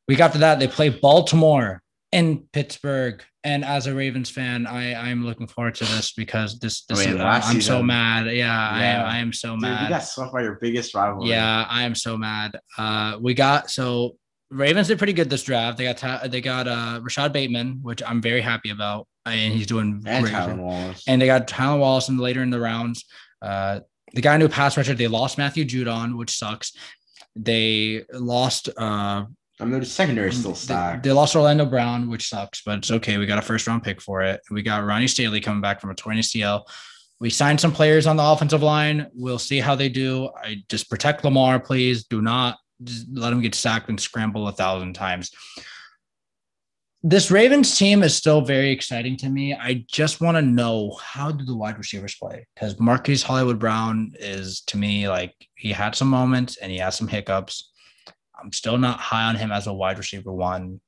Week after that, they play Baltimore in Pittsburgh. And as a Ravens fan, I I'm looking forward to this because this I this mean, is, last I'm so mad. Yeah, I am I am so dude, you mad. got swept by your biggest rival. Yeah, I am so mad. Uh, we got so Ravens did pretty good this draft. They got they got uh Rashad Bateman, which I'm very happy about, and he's doing and great. Tylan Wallace. And they got Tyler Wallace in later in the rounds. Uh, the guy knew pass rusher. They lost Matthew Judon, which sucks. They lost. Uh, I mean, their secondary still they, they lost Orlando Brown, which sucks, but it's okay. We got a first round pick for it. We got Ronnie Stanley coming back from a torn ACL. We signed some players on the offensive line. We'll see how they do. I just protect Lamar, please. Do not just let him get sacked and scramble a thousand times. This Ravens team is still very exciting to me. I just want to know how do the wide receivers play? Because Marquise Hollywood Brown is to me like he had some moments and he had some hiccups. I'm still not high on him as a wide receiver one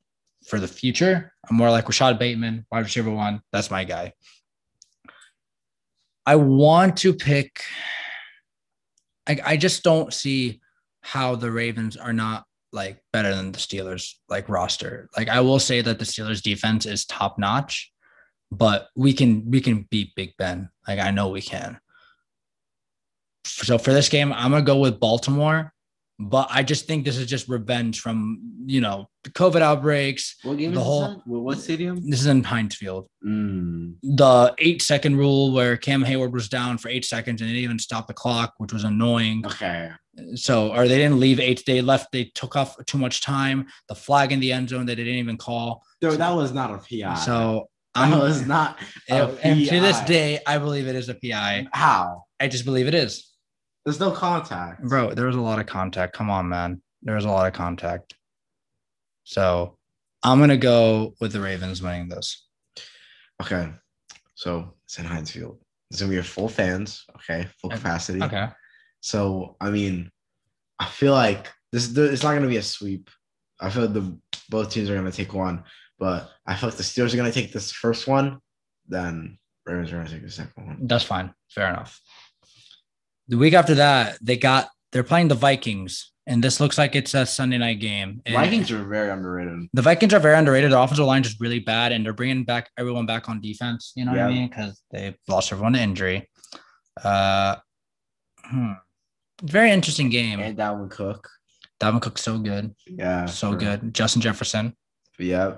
for the future. I'm more like Rashad Bateman, wide receiver one. That's my guy. I want to pick. I, I just don't see how the Ravens are not like better than the Steelers like roster. Like I will say that the Steelers defense is top notch, but we can we can beat Big Ben. Like I know we can. So for this game, I'm gonna go with Baltimore, but I just think this is just revenge from you know the COVID outbreaks. what game the is whole- this at? What- What stadium? This is in Heinz Field. Mm. The eight second rule where Cam Heyward was down for eight seconds and they didn't even stop the clock, which was annoying. Okay. So, or they didn't leave eight. They left. They took off too much time. The flag in the end zone that they didn't even call. Dude, that was not a PI. So I'm. was not. a and to this day, I believe it is a PI. How? I just believe it is. There's no contact. Bro, there was a lot of contact. Come on, man. There was a lot of contact. So I'm gonna go with the Ravens winning this. Okay. So it's in Heinz Field. Gonna be a full fans, okay, full capacity. Okay. So I mean, I feel like this it's not gonna be a sweep. I feel like the both teams are gonna take one, but I feel like the Steelers are gonna take this first one, then Ravens are gonna take the second one. That's fine. Fair enough. The week after that, they got they're playing the Vikings, and this looks like it's a Sunday night game. And Vikings are very underrated. The Vikings are very underrated. The offensive line is really bad, and they're bringing back everyone back on defense. You know what I mean? Because they lost everyone to injury. Uh, hmm. Very interesting game. And Dalvin Cook. Dalvin Cook's so good, Yeah. so for- good. Justin Jefferson. Yeah.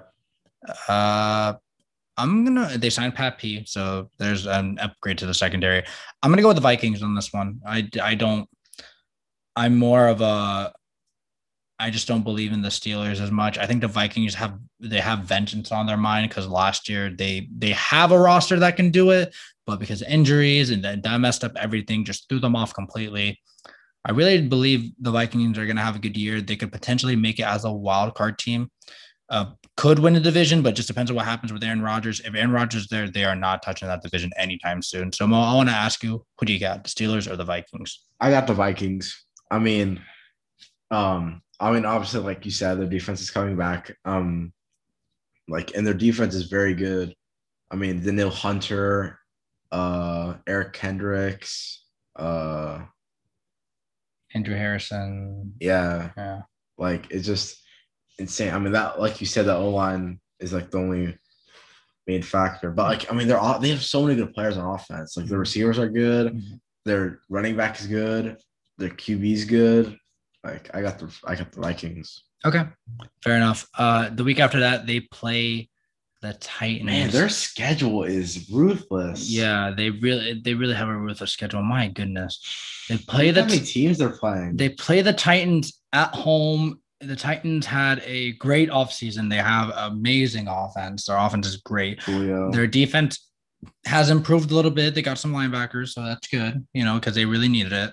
Uh, I'm gonna. They signed Pat P, so there's an upgrade to the secondary. I'm gonna go with the Vikings on this one. I I don't. I'm more of a. I just don't believe in the Steelers as much. I think the Vikings have they have vengeance on their mind because last year they they have a roster that can do it, but because injuries and that, that messed up everything, just threw them off completely. I really believe the Vikings are going to have a good year. They could potentially make it as a wild card team. Uh, could win the division, but just depends on what happens with Aaron Rodgers. If Aaron Rodgers is there, they are not touching that division anytime soon. So Mo, I want to ask you, who do you got, the Steelers or the Vikings? I got the Vikings. I mean, um, I mean, obviously, like you said, their defense is coming back. Um, like, and their defense is very good. I mean, Danielle Hunter, uh, Eric Kendricks, uh, Andrew Harrison. yeah, Yeah. like it's just insane. I mean, that, like you said, the O line is like the only main factor. But like, I mean, they're all they have so many good players on offense. Like the receivers are good, Mhm. their running back is good, their QB's good. Like I got the I got the Vikings. Okay. Fair enough. Uh, the week after that, they play the Titans. Man, their schedule is ruthless. yeah, they really they really have a ruthless schedule. My goodness. They play Look the how many teams they're playing. They play the Titans at home. The Titans had a great offseason. They have amazing offense. Their offense is great. Julio. Their defense has improved a little bit. They got some linebackers, so that's good, you know, because they really needed it.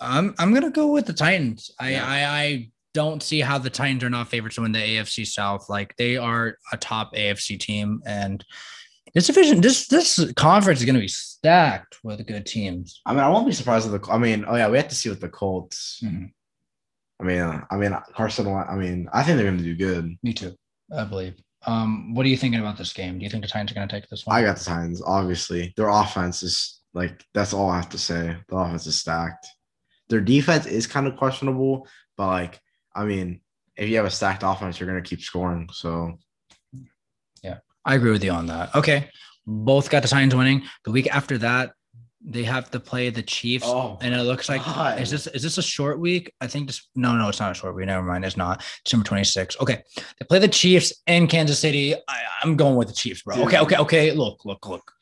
I'm I'm gonna go with the Titans. I, Yeah. I I don't see how the Titans are not favorites to win the AFC South. Like they are a top AFC team, and this division, this this conference is gonna be stacked with good teams. I mean, I won't be surprised if the. I mean, oh yeah, we have to see what the Colts. Mhm. I mean, uh, I mean Carson. I mean, I think they're going to do good. Me too, I believe. Um, what are you thinking about this game? Do you think the Titans are going to take this one? I got the Titans. Obviously, their offense is like that's all I have to say. The offense is stacked. Their defense is kind of questionable, but like, I mean, if you have a stacked offense, you're going to keep scoring. So yeah, I agree with you on that. Okay, both got the Titans winning. The week after that, they have to play the Chiefs, Oh, and it looks like God. is this is this a short week? I think this. No, no, it's not a short week. Never mind, it's not. December twenty sixth. Okay, they play the Chiefs in Kansas City. I, I'm going with the Chiefs, bro. Dude. Okay, okay, okay. Look, look, look.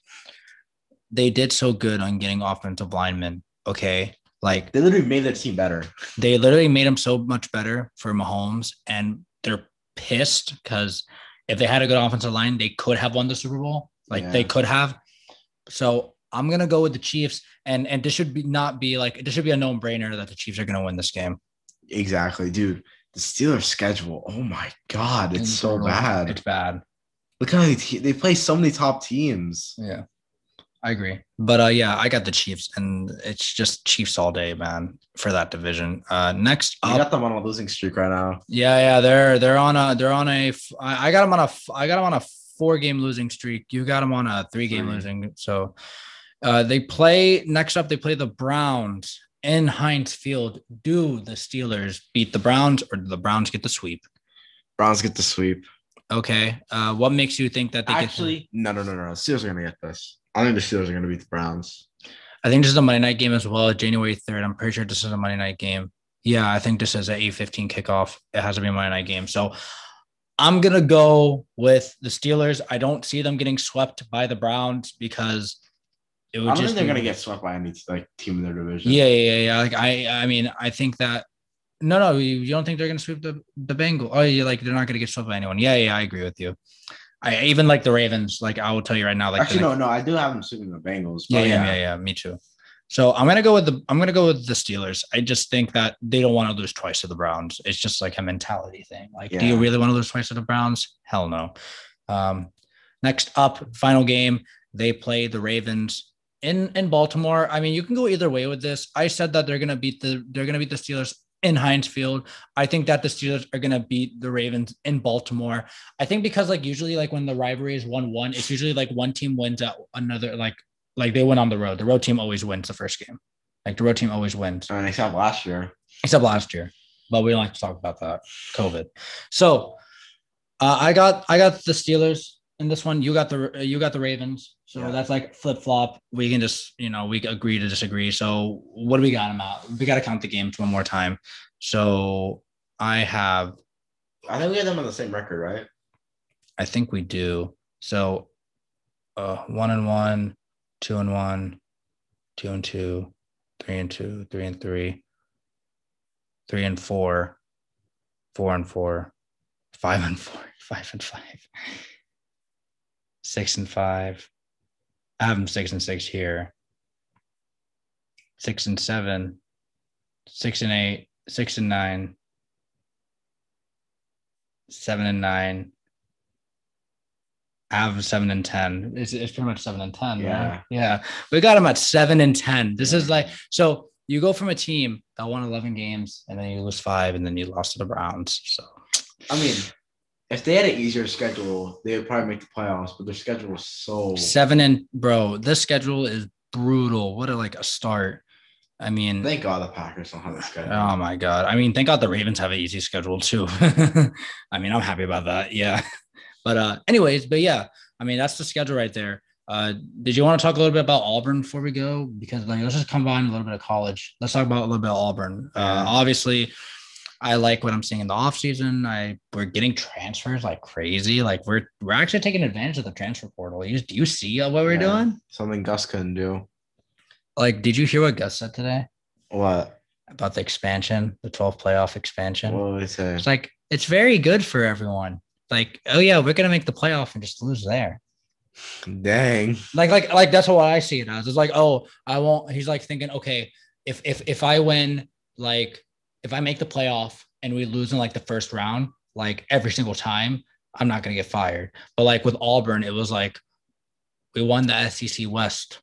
They did so good on getting offensive linemen. Okay, like they literally made their team better. they literally made them so much better for Mahomes, and they're pissed because if they had a good offensive line, they could have won the Super Bowl. Like they could have. So I'm gonna go with the Chiefs, and and this should be not be like this should be a no brainer that the Chiefs are gonna win this game. Exactly, dude. The Steelers schedule. Oh my God, it's so brutal. bad. It's bad. Look how they, te- they play so many top teams. Yeah, I agree. But uh, yeah, I got the Chiefs, and it's just Chiefs all day, man, for that division. Uh, next You up, got them on a losing streak right now. Yeah, yeah, they're they're on a they're on a I got them on a I got them on a four game losing streak. You got them on a three game losing. So uh they play next up they play the Browns in Heinz Field. Do the Steelers beat the Browns or do the Browns get the sweep? Browns get the sweep. Okay. Uh what makes you think that they Actually, no, no, no, no. The Steelers are gonna get this. I think the Steelers are gonna beat the Browns. I think this is a Monday night game as well, January 3rd. I'm pretty sure this is a Monday night game. Yeah, I think this is an 8-15 kickoff. It has to be a Monday night game. So I'm gonna go with the Steelers. I don't see them getting swept by the Browns because it would I don't think they're be- gonna get swept by any like team in their division. Yeah, yeah, yeah, yeah. Like I, I mean, I think that no, no, you, you don't think they're gonna sweep the the Bengal? Oh, you like they're not gonna get swept by anyone? Yeah, yeah, I agree with you. I even like the Ravens. Like I will tell you right now, like Actually, no, no. I do have them sweeping the Bengals. yeah, yeah, yeah, yeah, yeah, me too. So I'm gonna go with the I'm gonna go with the Steelers. I just think that they don't want to lose twice to the Browns. It's just like a mentality thing. Like, do you really want to lose twice to the Browns? Hell no. Um, next up, final game. They play the Ravens in in Baltimore. I mean, you can go either way with this. I said that they're gonna beat the they're gonna beat the Steelers in Heinz Field. I think that the Steelers are gonna beat the Ravens in Baltimore. I think because like usually like when the rivalry is one one, it's usually like one team wins at another like like they win on the road. The road team always wins the first game. Like the road team always wins, I mean, except last year. except last year. But we don't like to talk about that. COVID. So uh, I got I got the Steelers in this one. You got the you got the Ravens. So Yeah. that's like flip flop. We can just you know we agree to disagree. So what do we got them out? We got to count the games one more time. So I have I think we had them on the same record, right? I think we do. So uh one and one, two and one, two and two, three and two, three and three, three and four, four and four, five and four, five and five, six and five. I have them six and six here. Six and seven, six and eight, six and nine, seven and nine. I have seven and ten. It's, it's pretty much seven and ten. Yeah. Right? Yeah. We got them at seven and ten. This is like so you go from a team that won 11 games and then you lose five and then you lost to the Browns. So I mean, if they had an easier schedule, they would probably make the playoffs, but their schedule was so seven and bro, this schedule is brutal. What a like a start. I mean, thank God the Packers don't have a schedule. oh my god. I mean, thank God the Ravens have an easy schedule too. I mean, I'm happy about that. Yeah. But uh, anyways, but yeah, I mean that's the schedule right there. Uh, did you want to talk a little bit about Auburn before we go? Because like let's just combine a little bit of college. Let's talk about a little bit of Auburn. Uh, obviously, I like what I'm seeing in the offseason. I we're getting transfers like crazy. Like we're we're actually taking advantage of the transfer portal. You do you see what we're Yeah. doing? Something Gus couldn't do. Like, did you hear what Gus said today What? about the expansion, the 12 playoff expansion? What would he say? It's like it's very good for everyone. Like, oh yeah, we're gonna make the playoff and just lose there. Dang. Like, like, like that's what I see it as. It's like, oh, I won't. He's like thinking, okay, if if if I win, like, if I make the playoff and we lose in like the first round, like every single time, I'm not gonna get fired. But like with Auburn, it was like we won the SEC West.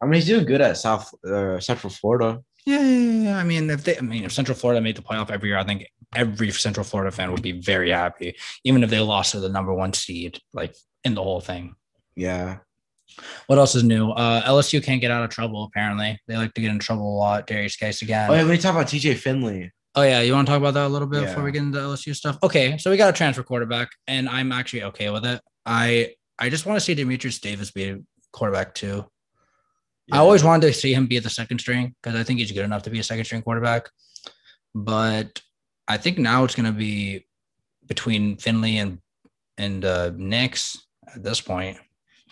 I mean, he's doing good at South uh, Central Florida. Yeah, yeah, yeah, yeah. I mean, if they, I mean, if Central Florida made the playoff every year, I think every Central Florida fan would be very happy, even if they lost to the number one seed, like in the whole thing. Yeah. What else is new? Uh, LSU can't get out of trouble. Apparently, they like to get in trouble a lot. Derrius Guice again. Oh, yeah, when you talk about TJ Finley, Oh yeah, you want to talk about that a little bit before we get into LSU stuff? Okay, so we got a transfer quarterback, and I'm actually okay with it. I I just want to see Dematrius Davis be a quarterback too. I always wanted to see him be at the second string because I think he's good enough to be a second string quarterback. But I think now it's going to be between Finley and and uh, Nix at this point.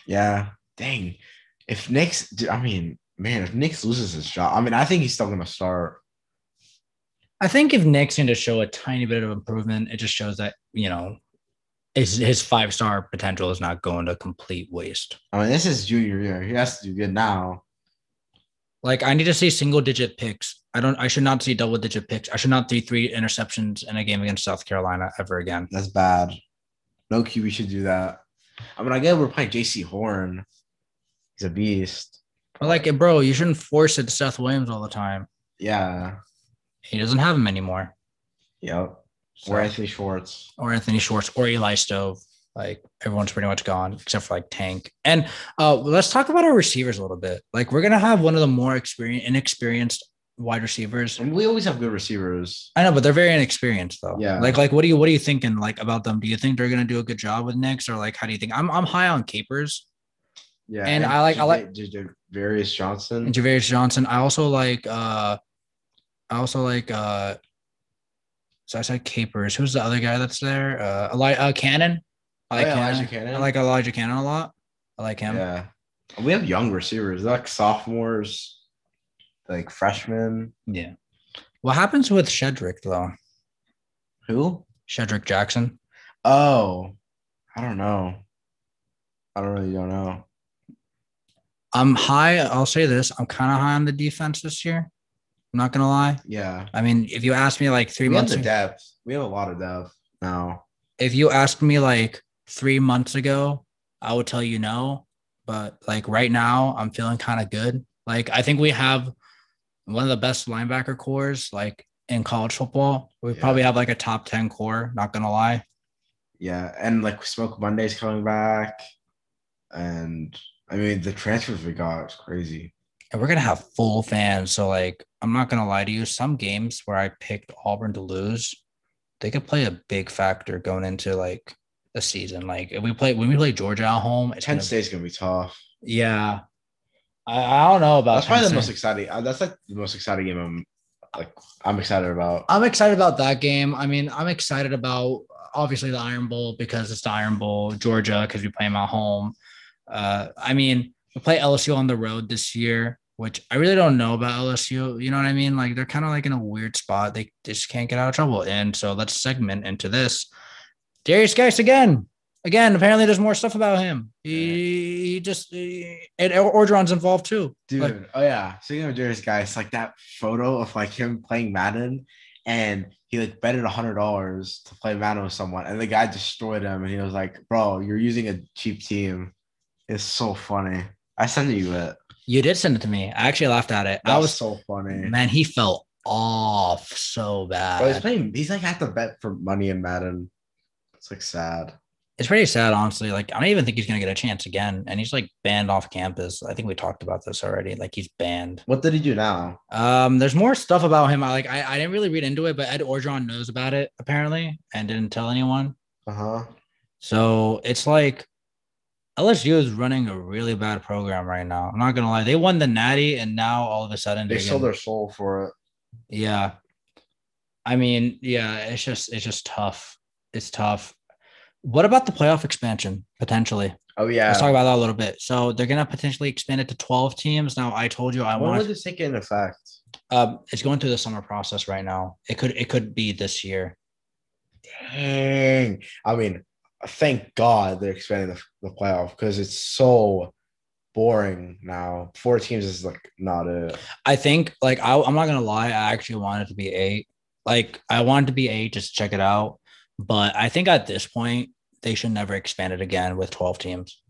Yeah. Dang. If Nix, dude, I mean, man, if Nix loses his job, I mean, I think he's still gonna start. I think if Nix need to show a tiny bit of improvement, it just shows that you know his his five star potential is not going to complete waste. I mean, this is junior year. He has to do good now. Like I need to see single digit picks. I don't. I should not see double digit picks. I should not see three interceptions in a game against South Carolina ever again. That's bad. No QB should do that. I mean, I get we're playing Jaycee Horn. He's a beast. But like, it, bro, you shouldn't force it to Seth Williams all the time. Yeah. He doesn't have him anymore. Yep. So- Or Anthony Schwartz. or Anthony Schwartz or Eli Stove. Like everyone's pretty much gone except for like Tank. And uh, let's talk about our receivers a little bit. Like we're gonna have one of the more experienced, inexperienced wide receivers. And we always have good receivers. I know, but they're very inexperienced though. Yeah. Like, like what do you what are you thinking like about them? Do you think they're gonna do a good job with Nix or like how do you think? I'm I'm high on Capers Yeah. And I like- I like- Various Johnson. and Ja'Varrius Johnson. I also like uh I also like uh so I said Capers. Who's the other guy that's there? Uh, Eli- uh Cannon. I like Oh, yeah, Cannon. Elijah Cannon. I like Elijah Cannon a lot. I like him. Yeah. We have young receivers, like sophomores, like freshmen. Yeah. What happens with Shedrick though? Who? Shedrick Jackson. Oh, I don't know. I don't really don't know. I'm high. I'll say this. I'm kind of high on the defense this year. I'm not gonna lie. Yeah. I mean, if you asked me like three We have months the ago, depth. We have a lot of depth now. if you asked me like three months ago, I would tell you no. But like right now, I'm feeling kind of good. Like I think we have one of the best linebacker cores like in college football. We Yeah. probably have like a top 10 core, not gonna lie. Yeah. And like Smoke Monday's coming back. And I mean the transfers we got is crazy. And we're gonna have full fans. So like I'm not gonna lie to you, some games where I picked Auburn to lose, they could play a big factor going into like a season. Like if we play when we play Georgia at home, it's Penn gonna, State's gonna be tough. yeah. I, I don't know about That's probably Penn the most exciting. uh, That's like the most exciting game I'm like I'm excited about. I'm excited about that game. I mean, I'm excited about obviously the Iron Bowl because it's the Iron Bowl, Georgia because we play them at home. Uh, I mean, we play LSU on the road this year, which I really don't know about LSU. You know what I mean? Like they're kind of like in a weird spot. They just can't get out of trouble. And so let's segment into this. Derrius Guice again. Again, apparently there's more stuff about him. He, he just he, and Orgeron's involved too. Dude, Like- oh yeah. Speaking of Derrius Guice, like that photo of like him playing Madden and he like betted a hundred dollars to play Madden with someone and the guy destroyed him and he was like, Bro, you're using a cheap team. It's so funny. I sent you it. You did send it to me. I actually laughed at it. That I was so funny. man, he fell off so bad. Bro, he's playing he's like had to bet for money in Madden. It's like sad. it's pretty sad, honestly. Like, I don't even think he's gonna get a chance again. And he's like banned off campus. I think we talked about this already. Like he's banned. What did he do now? Um, there's more stuff about him. I like I, I didn't really read into it, but Ed Orgeron knows about it apparently and didn't tell anyone. Uh-huh. So it's like LSU is running a really bad program right now. I'm not gonna lie. They won the natty and now all of a sudden They sold their soul for it. Yeah. I mean, yeah, it's just it's just tough. It's tough. What about the playoff expansion potentially? Oh yeah. Let's talk about that a little bit. So they're gonna potentially expand it to 12 teams. Now I told you I want. when want would this take into effect? um it's going through the summer process right now. It could it could be this year. Dang. I mean, thank God they're expanding the, the playoff because it's so boring now. Four teams is like not it. I think like I, I'm not gonna lie, I actually wanted to be eight. Like I wanted to be eight just to check it out. But I think at this point they should never expand it again with 12 teams.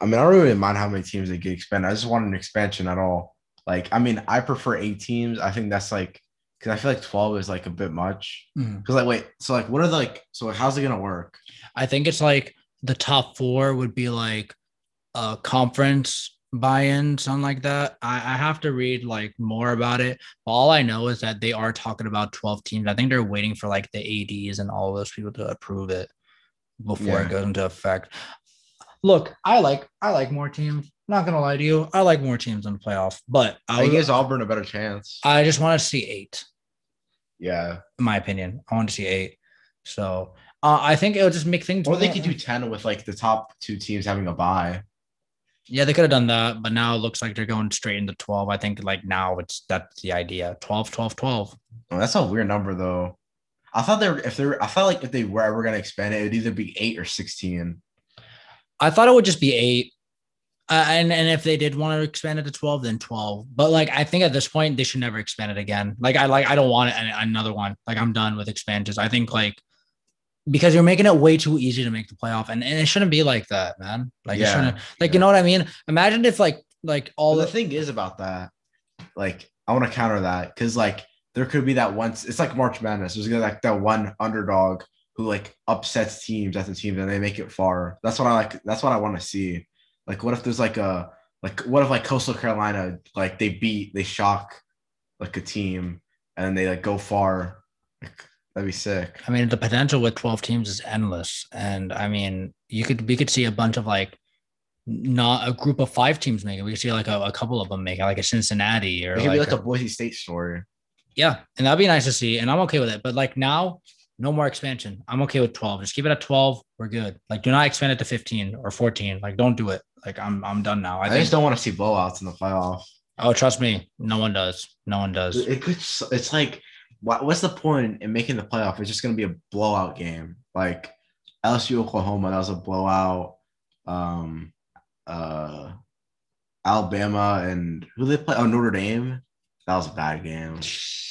I mean, I don't really mind how many teams they get expanded. I just want an expansion at all. Like, I mean, I prefer eight teams. I think that's like because I feel like 12 is like a bit much. Mm. Because like, wait, so like, what are the, like, so how's it gonna work? I think it's like the top four would be like a conference buy-in, something like that. I, I have to read like more about it. All I know is that they are talking about 12 teams. I think they're waiting for like the ADs and all those people to approve it before Yeah. it goes into effect. Look, I like I like more teams. Not gonna lie to you, I like more teams in the playoff, but I I, gives Auburn a better chance. I just want to see eight, yeah. in my opinion. I want to see eight. So uh, I think it'll just make things Or they could do 10 with like the top two teams having a bye. Yeah, they could have done that, but now it looks like they're going straight into 12. I think like now it's that's the idea. 12, 12, 12. Oh, that's a weird number though. I thought they were if they were I felt like if they were ever gonna expand it, it would either be eight or sixteen. I thought it would just be eight. Uh, and and if they did want to expand it to 12, then 12. But like I think at this point they should never expand it again. Like I like I don't want it an- another one. Like I'm done with expansions. I think like because you're making it way too easy to make the playoff. And, and it shouldn't be like that, man. Like it Yeah, shouldn't like you know what I mean? Imagine if like like all All the the thing is about that, like I want to counter that because like there could be that once it's like March Madness. There's gonna like that one underdog who like upsets teams at the team and they make it far. That's what I like. That's what I want to see. Like, what if there's like a like what if like Coastal Carolina like they beat they shock like a team and they like go far. Like that'd be sick. I mean, the potential with 12 teams is endless. And I mean, you could, we could see a bunch of like, not a group of five teams make it. We could see like a, a couple of them make it, like a Cincinnati or It could like, be like a Boise State story. yeah. And that'd be nice to see. And I'm okay with it. But like now, no more expansion. I'm okay with 12. Just keep it at 12. We're good. Like, do not expand it to 15 or 14. Like, don't do it. Like, I'm, I'm done now. I, I, think, just don't want to see blowouts in the playoff. oh, trust me. No one does. No one does. It could. It's like, what, what's the point in making the playoff? It's just gonna be a blowout game. Like LSU Oklahoma, that was a blowout. Um, uh, Alabama and who they play? Oh, Notre Dame. That was a bad game.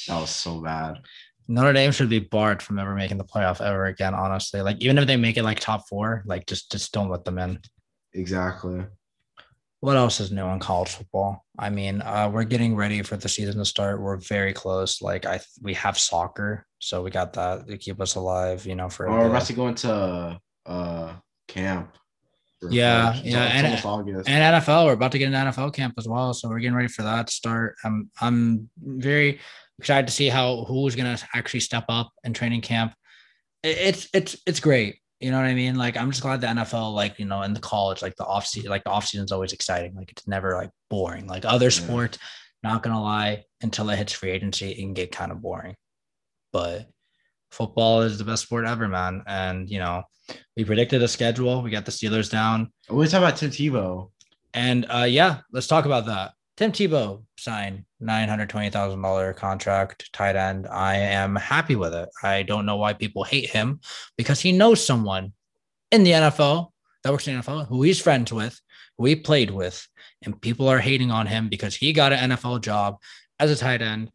That was so bad. Notre Dame should be barred from ever making the playoff ever again. Honestly, like even if they make it like top four, like just just don't let them in. Exactly. What else is new in college football? I mean, uh, we're getting ready for the season to start. We're very close. Like I, we have soccer, so we got that to keep us alive. You know, for oh, we're about to go into uh camp. Yeah, yeah, and, and NFL. We're about to get an NFL camp as well, so we're getting ready for that to start. I'm I'm very excited to see how who's gonna actually step up in training camp. It's it's it's great. You know what I mean? Like I'm just glad the NFL, like you know, in the college, like the off season, like the off season is always exciting. Like it's never like boring. Like other sports, not gonna lie, until it hits free agency, it can get kind of boring. But football is the best sport ever, man. And you know, we predicted a schedule. We got the Steelers down. We talk about Tim Tebow. And uh, yeah, let's talk about that. Tim Tebow sign $920,000 contract tight end. I am happy with it. I don't know why people hate him because he knows someone in the NFL that works in the NFL who he's friends with, who he played with, and people are hating on him because he got an NFL job as a tight end.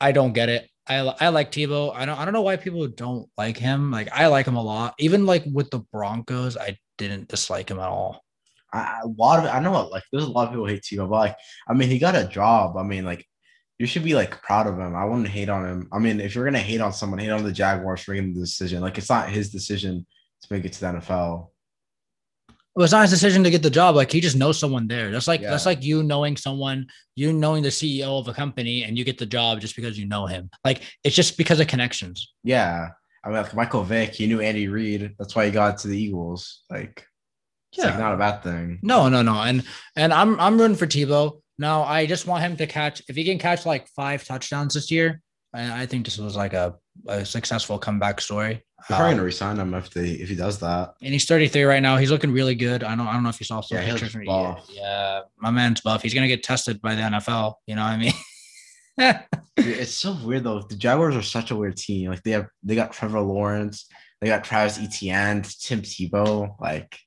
I don't get it. I, I like Tebow. I don't I don't know why people don't like him. Like I like him a lot. Even like with the Broncos, I didn't dislike him at all. I, a lot of I know like there's a lot of people hate Tebow, but like I mean he got a job. I mean like you should be like proud of him. I wouldn't hate on him. I mean if you're gonna hate on someone, hate on the Jaguars for making the decision. Like it's not his decision to make it to the NFL. It was not his decision to get the job. Like he just knows someone there. That's like yeah. that's like you knowing someone, you knowing the CEO of a company, and you get the job just because you know him. Like it's just because of connections. Yeah. I mean, like Michael Vick, he knew Andy Reid. That's why he got to the Eagles. Like yeah. It's like not a bad thing. No, no, no. And and I'm I'm rooting for Tebow. Now I just want him to catch if he can catch like five touchdowns this year. I, I think this was like a, a successful comeback story. They're probably gonna um, resign him if they if he does that. And he's 33 right now. He's looking really good. I don't I don't know if you saw some yeah, pictures. Yeah, yeah, my man's buff. He's gonna get tested by the NFL. You know what I mean? it's so weird though. The Jaguars are such a weird team. Like they have they got Trevor Lawrence, they got Travis Etienne, Tim Tebow. Like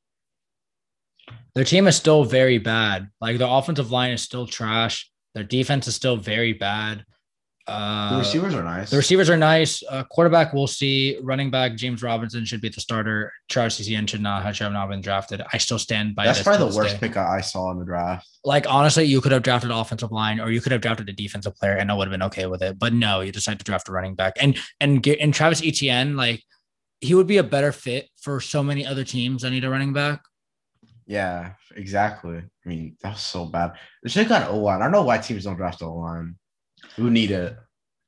their team is still very bad. Like their offensive line is still trash. Their defense is still very bad. Uh, the receivers are nice. The receivers are nice. Uh, quarterback, we'll see. Running back, James Robinson should be the starter. Charles Etienne should not have, have not been drafted. I still stand by That's probably the worst day. pick I saw in the draft. Like, honestly, you could have drafted offensive line or you could have drafted a defensive player and I would have been okay with it. But no, you decided to draft a running back. And and get and Travis Etienne, like, he would be a better fit for so many other teams that need a running back. Yeah, exactly. I mean, that was so bad. They should have got O line. I don't know why teams don't draft O line. Who need it?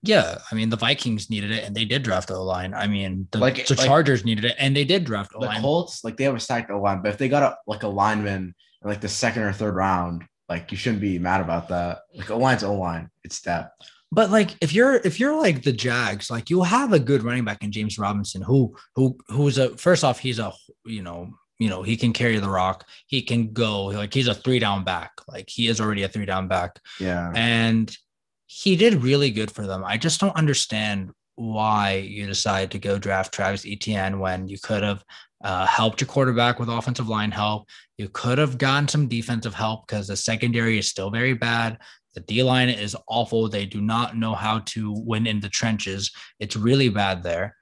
Yeah, I mean the Vikings needed it, and they did draft O line. I mean the, like, the Chargers like, needed it, and they did draft O line. The Colts, like they have a stacked O line, but if they got a like a lineman in like the second or third round, like you shouldn't be mad about that. Like O line's O line, it's depth. But like if you're if you're like the Jags, like you have a good running back in James Robinson, who who who's a first off, he's a you know you know, he can carry the rock. He can go like he's a three down back. Like he is already a three down back. Yeah. And he did really good for them. I just don't understand why you decide to go draft Travis Etienne when you could have uh, helped your quarterback with offensive line help. You could have gotten some defensive help because the secondary is still very bad. The D line is awful. They do not know how to win in the trenches. It's really bad there.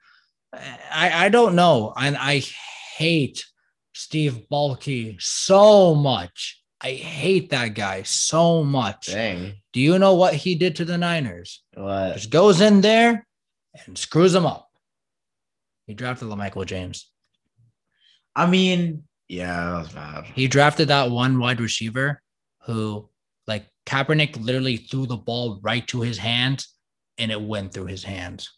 I, I don't know. And I hate Steve Baalke so much. I hate that guy so much. Dang. Do you know what he did to the Niners? What? Just goes in there and screws them up. He drafted Michael James. I mean, yeah, that was bad. He drafted that one wide receiver who, like, Kaepernick literally threw the ball right to his hands and it went through his hands.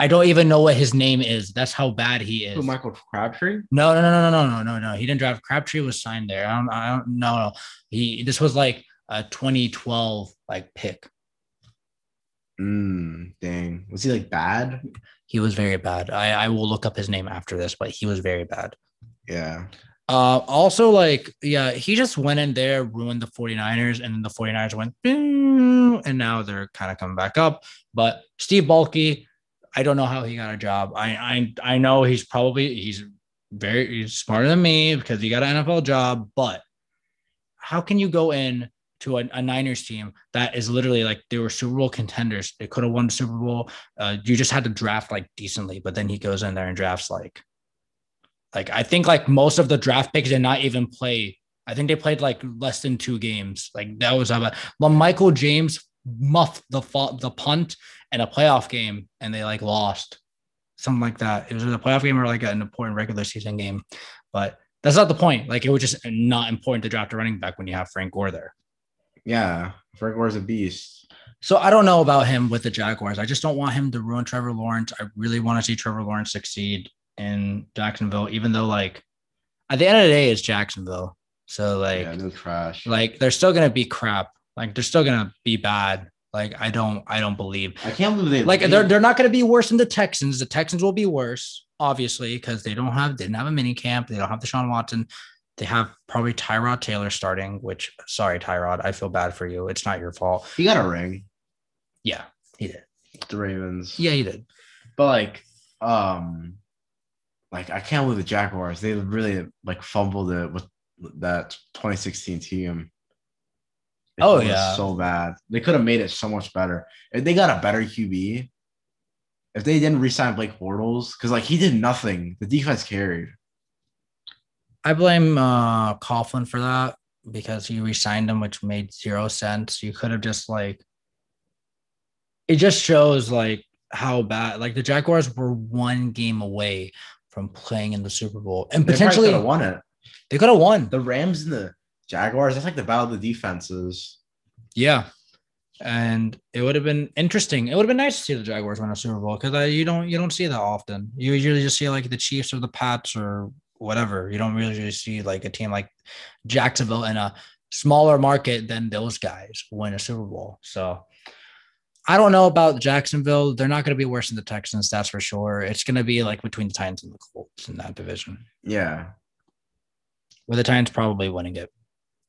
I don't even know what his name is. That's how bad he is. Who, Michael Crabtree? No, no, no, no, no, no, no, no. He didn't draft. Crabtree was signed there. I don't. I don't. No, no. He. This was like a 2012 like pick. Mm, dang. Was he like bad? He was very bad. I I will look up his name after this, but he was very bad. Yeah. Uh, also, like, yeah, he just went in there, ruined the 49ers, and then the 49ers went, boom, and now they're kind of coming back up. But Steve Baalke, I don't know how he got a job. I I I know he's probably he's very he's smarter than me because he got an NFL job, but how can you go in to a, a, Niners team that is literally like they were Super Bowl contenders. They could have won the Super Bowl. Uh, you just had to draft like decently, but then he goes in there and drafts like, like I think like most of the draft picks did not even play. I think they played like less than two games. Like that was about. But Michael James muffed the the punt in a playoff game, and they like lost, something like that. It was a playoff game or like an important regular season game, but that's not the point. Like it was just not important to draft a running back when you have Frank Gore there. Yeah, Frank Gore's a beast. So I don't know about him with the Jaguars. I just don't want him to ruin Trevor Lawrence. I really want to see Trevor Lawrence succeed in Jacksonville, even though like at the end of the day, it's Jacksonville. So like, yeah, no trash. Like they're still gonna be crap. Like they're still gonna be bad. Like I don't, I don't believe. I can't believe they like they're they're not gonna be worse than the Texans. The Texans will be worse, obviously, because they don't have they didn't have a mini camp. They don't have Deshaun Watson. They have probably Tyrod Taylor starting, which sorry, Tyrod, I feel bad for you. It's not your fault. He got a ring. Yeah, he did. The Ravens. Yeah, he did. But like, um, like I can't believe the Jaguars. They really like fumbled it with that 2016 team. They oh yeah, so bad. They could have made it so much better if they got a better QB. If they didn't resign Blake Bortles, because like he did nothing, the defense carried. I blame uh, Coughlin for that because he resigned him, which made zero sense. You could have just like, it just shows like how bad. Like the Jaguars were one game away from playing in the Super Bowl and they potentially could won it. They could have won. The Rams and the Jaguars. That's like the battle of the defenses. Yeah, and it would have been interesting. It would have been nice to see the Jaguars win a Super Bowl because you don't you don't see that often. You usually just see like the Chiefs or the Pats or whatever. You don't really see like a team like Jacksonville in a smaller market than those guys win a Super Bowl. So I don't know about Jacksonville. They're not going to be worse than the Texans, that's for sure. It's going to be like between the Titans and the Colts in that division. Yeah. With the Titans probably winning it.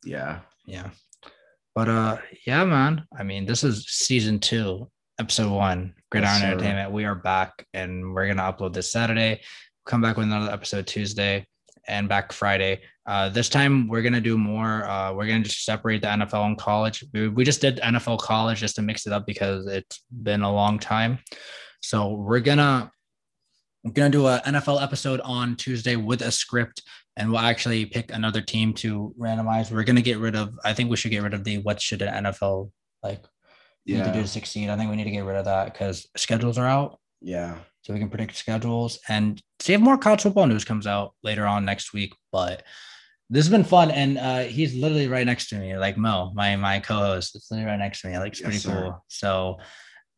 Yeah. Yeah. But uh yeah, man. I mean, this is season two, episode one, Gridiron yes, Entertainment. We are back and we're gonna upload this Saturday come back with another episode Tuesday and back Friday. Uh, this time we're gonna do more. Uh, we're gonna just separate the NFL and college. We, we just did NFL college just to mix it up because it's been a long time. So we're gonna we're gonna do an NFL episode on Tuesday with a script, and we'll actually pick another team to randomize. We're gonna get rid of. I think we should get rid of the what should an NFL like yeah. need to do to succeed. I think we need to get rid of that because schedules are out. Yeah so we can predict schedules and see if more college football news comes out later on next week. But this has been fun, and uh, he's literally right next to me, like Mo, my my co-host. It's literally right next to me. Like it's pretty cool. So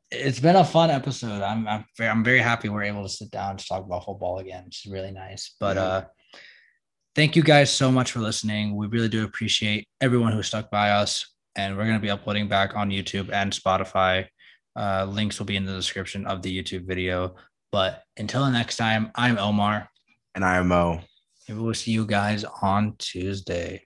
it's been a fun episode. I'm I'm very, I'm very happy we're able to sit down to talk about football again. It's really nice. But yeah. uh, thank you guys so much for listening. We really do appreciate everyone who stuck by us, and we're gonna be uploading back on YouTube and Spotify. Uh, links will be in the description of the YouTube video. But until the next time, I'm Omar. And I am Mo. And we'll see you guys on Tuesday.